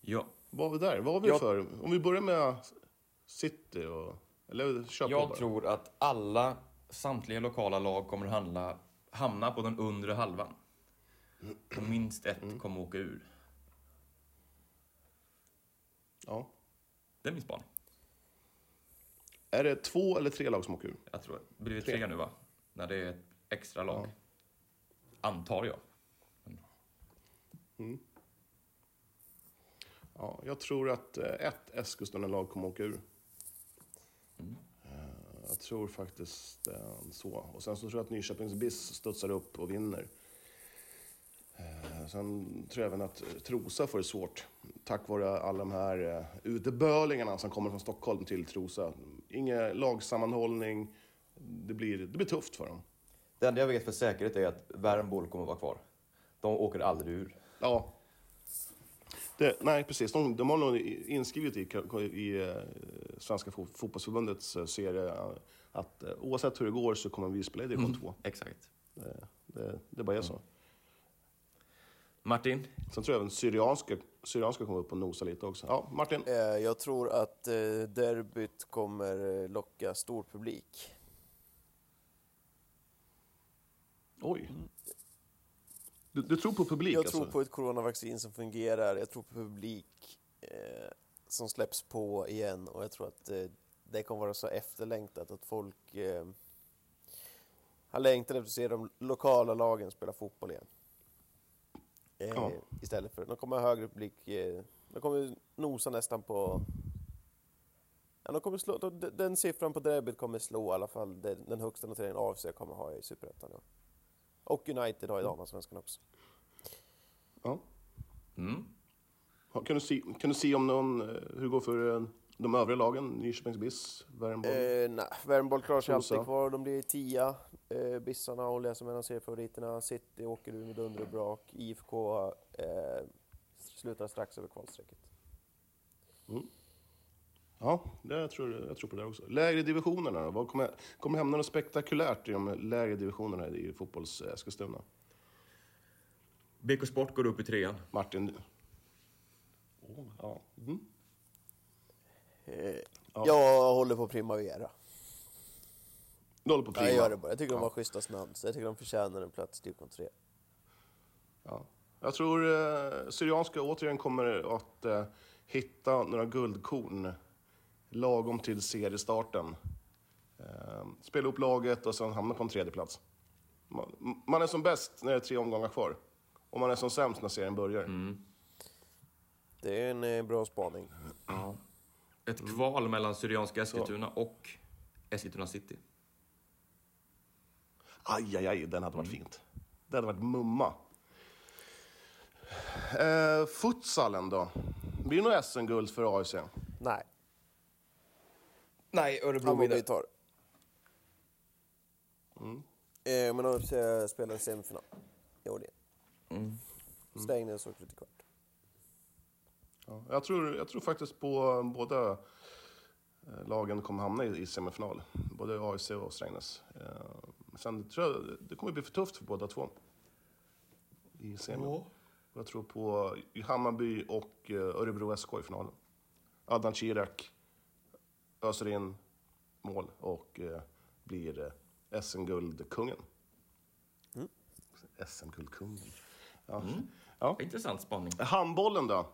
Ja, Vad har vi där? Vad har vi Jag- för... Om vi börjar med City och... Eller på Jag bara. tror att alla, samtliga lokala lag kommer att handla, hamna på den undre halvan. Och minst ett Mm. kommer att åka ur. Ja. Det är min spaning. Är det två eller tre lag som åker ur? Jag tror det blir det Tre. tre nu va? När det är ett extra lag. Antar jag. Ja, jag tror att eh, ett Eskilstuna-lag kommer åka ur. Jag tror faktiskt eh, så. Och sen så tror jag att Nyköpings BIS studsar upp och vinner. Eh, Sen tror jag även att Trosa får det svårt. Tack vare alla de här eh, utebölingarna som kommer från Stockholm till Trosa. Ingen lagsammanhållning. Det blir, det blir tufft för dem. Det enda jag vet för säkerhet är att Värmboll kommer att vara kvar. De åker aldrig ur. Ja. Det, nej, precis. De, de har nog inskrivet i, i eh, Svenska fo- fotbollsförbundets eh, serie eh, att oavsett hur det går så kommer vi spela i division 2. Exakt. Det, det, det bara är så. Martin, Sen tror jag även Syrianska, Syrianska kommer upp och nosa lite också. Ja, Martin? Jag tror att derbyt kommer locka stor publik. Oj. Du, du tror på publik Jag alltså? tror på ett coronavaccin som fungerar. Jag tror på publik eh, som släpps på igen och jag tror att eh, det kommer vara så efterlängtat att folk eh, har längtat efter att se de lokala lagen spela fotboll igen. Eh, Ja. Istället för, de kommer ha högre publik, eh, de kommer nosa nästan på Ja, de kommer slå, de, den siffran på derbyt kommer slå i alla fall den, den högsta noteringen AFC kommer ha i Superettan. Ja. Och United har i damallsvenskan också. Ja. mm. Kan, du se, kan du se om någon, eh, hur det går för eh, de övriga lagen? Nyköpings BIS, Värmboll? Eh, nej, Värmboll klarar sig alltid kvar. De blir tia. Eh, Bissarna håller jag som en av seriefavoriterna. City åker ur med dunder och brak. IFK eh, slutar strax över kvalstrecket. Ja, det tror jag, tror på det också. Lägre divisionerna då? Vad kommer, kommer hända något spektakulärt i de lägre divisionerna i fotbolls Eskilstuna? BK Sport går upp i trean. Martin? Oh, ja. Mm. Eh, Ja. Jag håller på Primavera. Du håller på prima? Jag gör det bara. Jag tycker de Ja. har schyssta namn, så jag tycker de förtjänar en plats i division 3. Ja. Jag tror eh, Syrianska återigen kommer att eh, hitta några guldkorn lagom till seriestarten. Eh, spela upp laget och sen hamna på en tredje plats. Man, man är som bäst när det är tre omgångar kvar. Och man är som sämst när serien börjar. Det är en eh, bra spaning. Ett kval mellan Syrianska Eskilstuna och Eskilstuna City. Aj, aj, aj, den hade varit fint. Det hade varit mumma. Eh, futsalen då? Blir det något SM-guld för AIC? Nej, Nej, Örebro Hammarby tar det. Eh, men AFC spelar semifinal i år igen. Strängnäs åker till kvart. Ja, jag, tror, jag tror faktiskt på båda eh, lagen kommer hamna i, i semifinal. Både AIC och Strängnäs. Eh, sen tror jag det kommer bli för tufft för båda två. I semi. Jag tror på Hammarby och eh, Örebro SK i finalen. Adnan Kirak öser in mål och eh, blir eh, SM-guldkungen. SM-guldkungen. Ja. Ja. Intressant spaning. Handbollen då?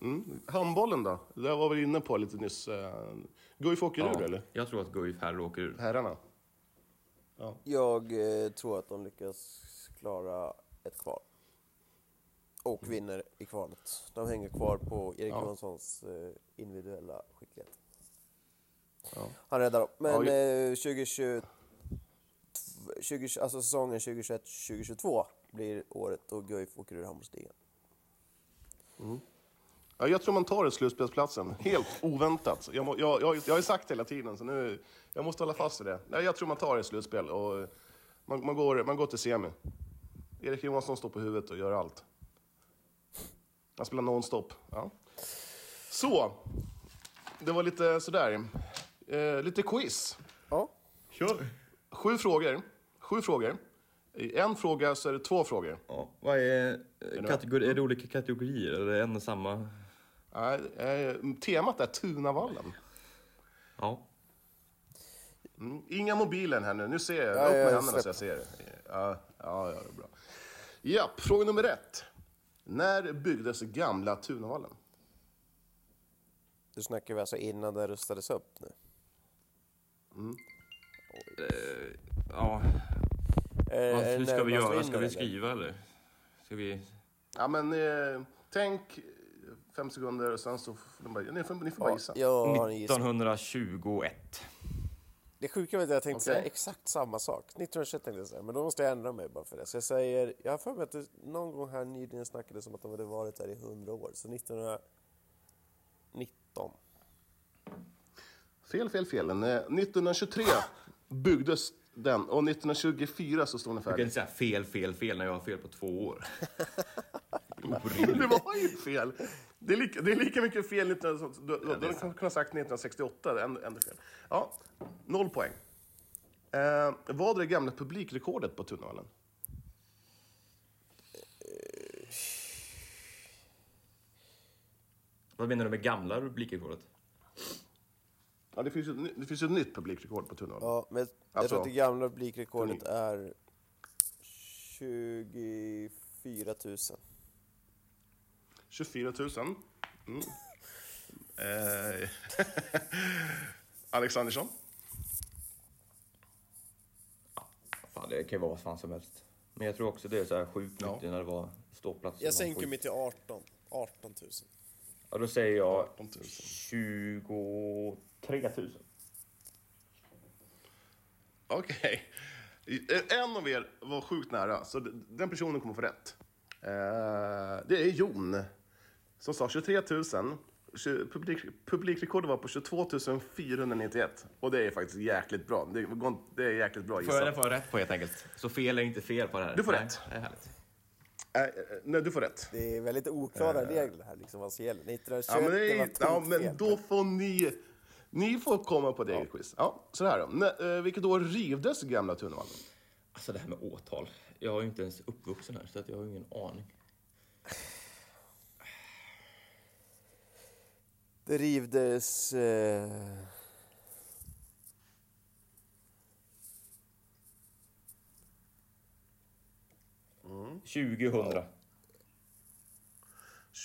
Mm. Handbollen då? Det var vi inne på lite nyss. Eh, Guif åker ur eller? Jag tror att Guif här åker ur. Herrarna? Jag eh, tror att de lyckas klara ett kval. Och vinner i kvalet. De hänger kvar på Erik Ja. Johanssons eh, individuella skicklighet. Ja. Han räddar dem. Men Ja, eh, 2020, 20, alltså säsongen 2021-2022 blir året då Guif åker ur handbollsligan. Ja, jag tror man tar slutspelsplatsen. Helt oväntat. Jag, må, jag, jag, jag har ju sagt hela tiden, så nu, jag måste hålla fast vid det. Nej, jag tror man tar ett slutspel och man, man, går, man går till semi. Erik Johansson står på huvudet och gör allt. Han spelar nonstop. Ja. Så, det var lite sådär. Eh, lite quiz. Ja. Kör! Sju frågor. Sju frågor. I en fråga så är det två frågor. Ja, vad är, du kategori, är det olika kategorier eller är det en och samma? Ja, eh, temat är Tunavallen. Ja. Mm. Inga mobilen här nu. Nu ser jag. Ja, Upp med händerna så jag ser det. Ja, ja, ja, det är bra. Ja, fråga nummer ett. När byggdes gamla Tunavallen? Du snackar vi alltså innan den rustades upp nu? Ja. Eh, Vad, hur ska vi göra? Ska vi skriva eller? Ska vi... Ja, men eh, tänk fem sekunder och sen så får ni bara, ni får, ni får bara Ja, gissa. jag har en gissning. 1921. Det sjuka var att jag tänkte Okej. säga exakt samma sak. 1921 tänkte jag säga, men då måste jag ändra mig bara för det. Så jag säger, jag har för mig att det någon gång här nyligen snackades om att de hade varit där i 100 år. Så 1919. Fel, fel, fel. Eh, 1923 byggdes den och 1924 så stod den Du kan färdig. inte säga fel, fel, fel när jag har fel på två år. Det var ju fel! Det är lika, det är lika mycket fel 19, du, du, du hade kunnat ha sagt 1968, ändå, ändå fel. Ja, noll poäng. Eh, vad är det gamla publikrekordet på Tunavallen? Vad menar du med gamla publikrekordet? Ja, det finns ju ett det finns ett nytt publikrekord på Tunavallen. Ja, men jag Alltså, tror att det gamla publikrekordet är 24 000. 24 000. Mm. Eh, Alexandersson? Fan, det kan ju vara vad fan som helst. Men jag tror också det är så här sjukt Ja. när det var ståplatser. Jag sänker mig till 18. 18 000. Ja, då säger jag 18 000. 23 000. Okej. Eh, En av er var sjukt nära, så den personen kommer få rätt. Eh, det är Jon som sa 23 000. Tju- Publik, publikrekordet var på 22 491. Och det är faktiskt jäkligt bra. Det, är jäkligt bra Får jag, det gissat. får jag rätt på helt enkelt. Så fel är inte fel på det här. Du får Nej, rätt. Det är härligt. Eh, eh, nej, du får rätt. Det är väldigt oklara regler här, liksom vad som gäller. 1921 Ja, men, det är, ja, men då får ni... Ni får komma på det ja. quiz. Ja, så här då. Nä, eh, vilket år rivdes gamla Tunavallen? Alltså det här med årtal. Jag är ju inte ens uppvuxen här så att jag har ingen aning. Det rivdes... Eh... 2000.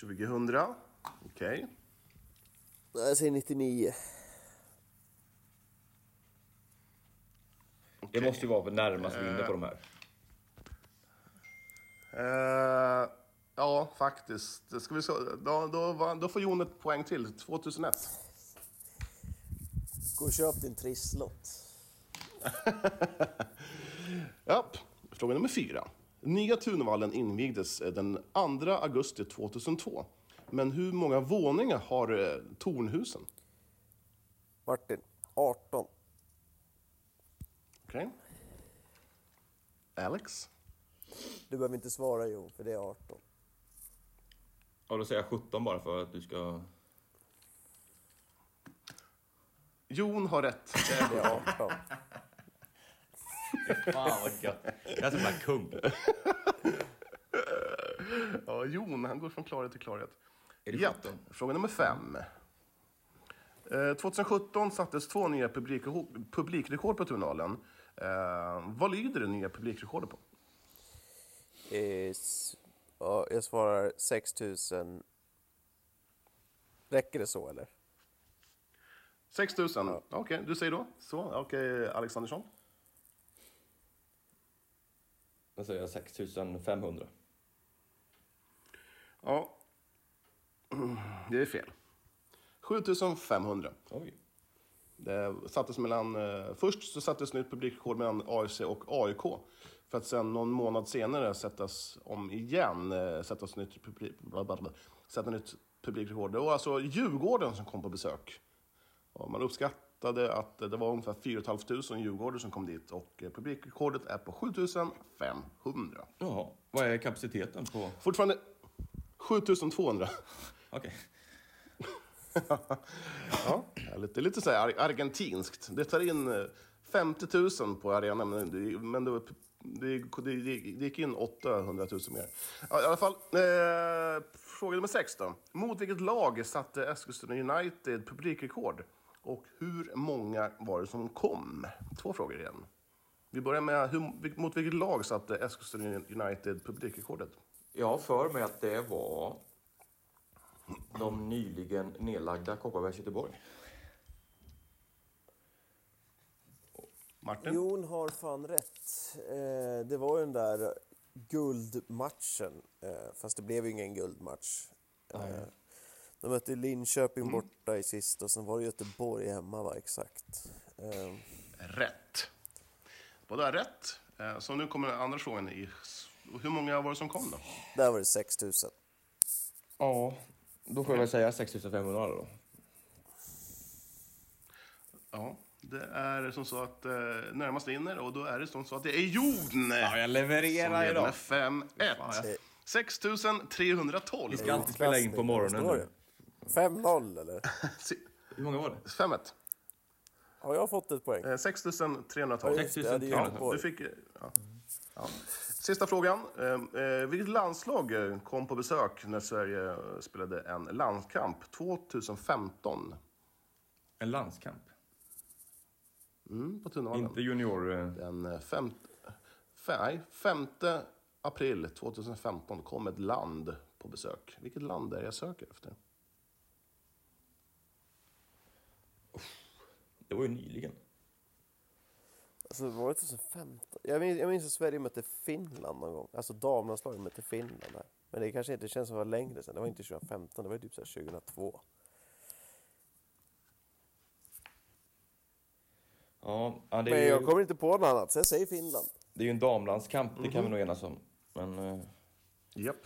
2000. Okej. Jag säger 99. Det måste ju vara på närmast vinner på de här. Eh, ja, faktiskt. Ska vi så, då, då, då får Jon ett poäng till. 2001. Gå och köp din trisslott. Ja, fråga nummer fyra. Nya Tunavallen invigdes eh, den 2 augusti 2002. Men hur många våningar har eh, tornhusen? Martin, 18. Okej. Alex? Du behöver inte svara Jo, för det är 18. Ja, då säger jag 17 bara för att du ska... Jon har rätt. Det är 18. Fan vad gött. Jag är som en kung. Ja, Jon, han går från klarhet till klarhet. Är det Ja, 17? fråga nummer fem. Eh, 2017 sattes två nya publikrekord, publikrekord på Tunalen. Eh, vad lyder det nya publikrekordet på? Eh, s- ja, jag svarar 6 000. Räcker det så eller? 6 000. Okej, du säger då? Så, okej, Alexandersson? Då säger jag 6500. Ja. Det är fel. 7500. Oj. Det sattes mellan, eh, först så sattes nytt publikrekord mellan AFC och AIK. För att sen någon månad senare sättas om igen, eh, sättas nytt, publik, sätta nytt publikrekord. Det var alltså Djurgården som kom på besök. Och man uppskattade att det var ungefär 4 500 djurgårdare som kom dit och eh, publikrekordet är på 7500. Jaha. Vad är kapaciteten på... Fortfarande 7200. Okej. Ja, det är lite så här ar- argentinskt. Det tar in eh, 50 000 på arenan, men det, det, det, det gick in 800 000 mer. Ja, I alla fall, eh, fråga nummer sex då. Mot vilket lag satte Eskilstuna United publikrekord? Och hur många var det som kom? Två frågor igen. Vi börjar med, hur, mot vilket lag satte Eskilstuna United publikrekordet? Jag har för mig att det var de nyligen nedlagda Kopparbergs Göteborg. Martin? Jon har fan rätt. Eh, det var ju den där guldmatchen, eh, fast det blev ju ingen guldmatch. Eh, de mötte Linköping borta i sista och sen var det Göteborg hemma va, exakt. Eh, Rätt. Båda är rätt. Eh, Så nu kommer den andra frågan. I, hur många var det som kom då? där var det 6000. Ja, då får jag väl säga 6500 då. Ja, det är som så att eh, närmast vinner och då är det som så att det är Jon Ja, jag som levererar leder idag. med 5-1. 6312. Vi ska alltid spela in på morgonen. Vad står det? 5-0 eller? Hur många var det? 5-1. Har jag fått ett poäng? Eh, 6312. Ja, just det, det hade jag Ja, glömt bort. du fick, eh, ja. Ja. Sista frågan. Eh, eh, vilket landslag kom på besök när Sverige spelade en landskamp 2015? En landskamp. Mm, på Tunavallen. Inte junior... eh, Den fem, fe- nej, 5 april 2015 kom ett land på besök. Vilket land är det jag söker efter? Det var ju nyligen. Alltså var det 2015? Jag minns, jag minns att Sverige mötte Finland någon gång. Alltså damlandslaget mötte Finland där. Men det kanske inte känns som det var längre sedan. Det var inte 2015, det var typ så här 2002. Ja, ja Men jag ju, kommer inte på något annat, så jag säger Finland. det är ju en damlandskamp, det kan vi nog enas om. Men... eh, Japp.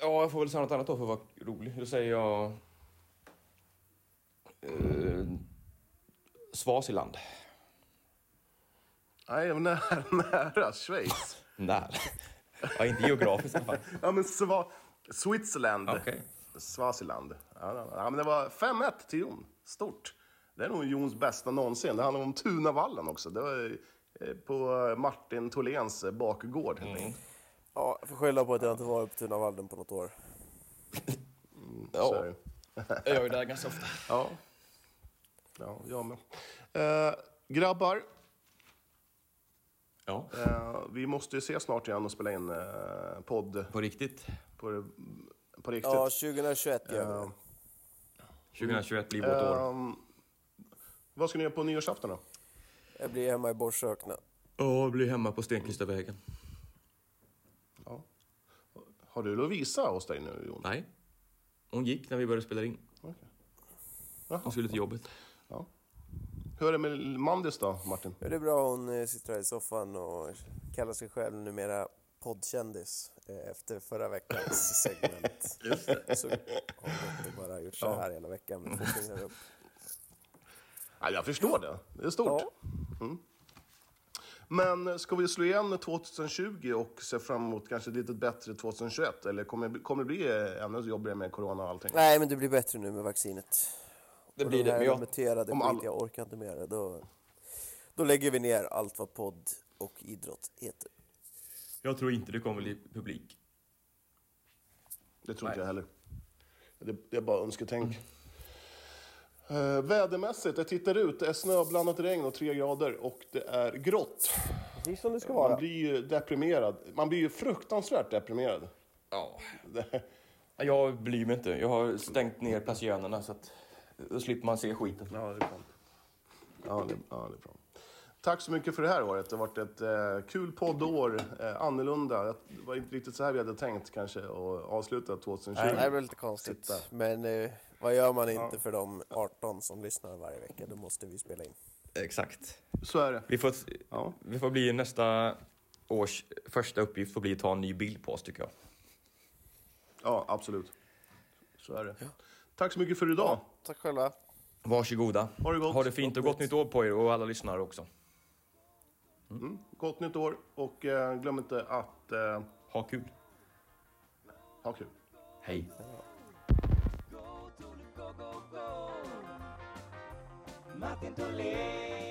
Ja, jag får väl säga något annat då för att vara rolig. Då säger jag... Eh, Swaziland. Nej, nära, nära. Schweiz. Nej. Ja, inte geografiskt i alla fall. Ja, men Swa Switzerland. Okej. Swaziland. Ja, men det var 5-1 till Jon. Stort. Det är nog Jons bästa någonsin. Det handlar om Tunavallen också. Det var eh, på Martin Tholéns eh, bakgård. enkelt. Ja, jag får skylla på att jag inte varit på Tunavallen på något år. Så är Ja, det. jag gör ju det ganska ofta. Ja. Ja, jag med. Eh, grabbar, Ja. eh, vi måste ju ses snart igen och spela in eh, podd På riktigt. på, på riktigt. Ja, 2021 gör vi det. 2021 blir vårt år. Ehm, vad ska ni göra på nyårsafton då? Jag blir hemma i Borsökna. Ja, jag blir hemma på Stenklistervägen. Ja. Har du Lovisa hos dig nu, Jon? Nej. Hon gick när vi började spela in. Okej. Jaha. Hon skulle till jobbet. Hur är det med Mandis då, Martin? Ja, det är bra, hon eh, sitter här i soffan och kallar sig själv numera poddkändis eh, efter förra veckans segment. Just det. Så har hon bara gjort så här hela veckan med två fingrar upp. Ja, jag förstår det. Det är stort. Ja. Men ska vi slå igen 2020 och se fram emot kanske lite bättre 2021? Eller kommer, kommer det bli eh, ännu jobbigare med corona och allting? Nej, men det blir bättre nu med vaccinet. Det blir de det. här Men jag, muterade om skit, all- jag orkar inte mer. Då, då lägger vi ner allt vad podd och idrott heter. jag tror inte det kommer bli publik. Det tror inte jag heller. Det, det är bara önsketänk. Uh, vädermässigt, jag tittar ut, det är snöblandat regn och tre grader och det är grått. Precis som det ska Man vara. blir ju deprimerad. Man blir ju fruktansvärt deprimerad. Ja. Det, Jag bryr mig inte. Jag har stängt ner persiennerna så att då slipper man se skiten. ja, det är bra. Ja, det, ja, det är bra. Tack så mycket för det här året. Det har varit ett eh, kul poddår, eh, annorlunda. Det var inte riktigt så här vi hade tänkt kanske att avsluta 2020. Nej, det blir lite konstigt. Sitta. Men eh, vad gör man inte för de 18 som lyssnar varje vecka? Då måste vi spela in. Exakt. Så är det. Vi får, Ja. vi får bli nästa års första uppgift får bli att ta en ny bild på oss tycker jag. ja, absolut. Så är det. Tack så mycket för idag. Tack själva. Varsågoda. Ha det gott. Ha det fint och gott nytt år på er och alla lyssnare också. Mm. Gott nytt år och eh, glöm inte att eh, Ha kul. ha kul. Hej. Martin Tholén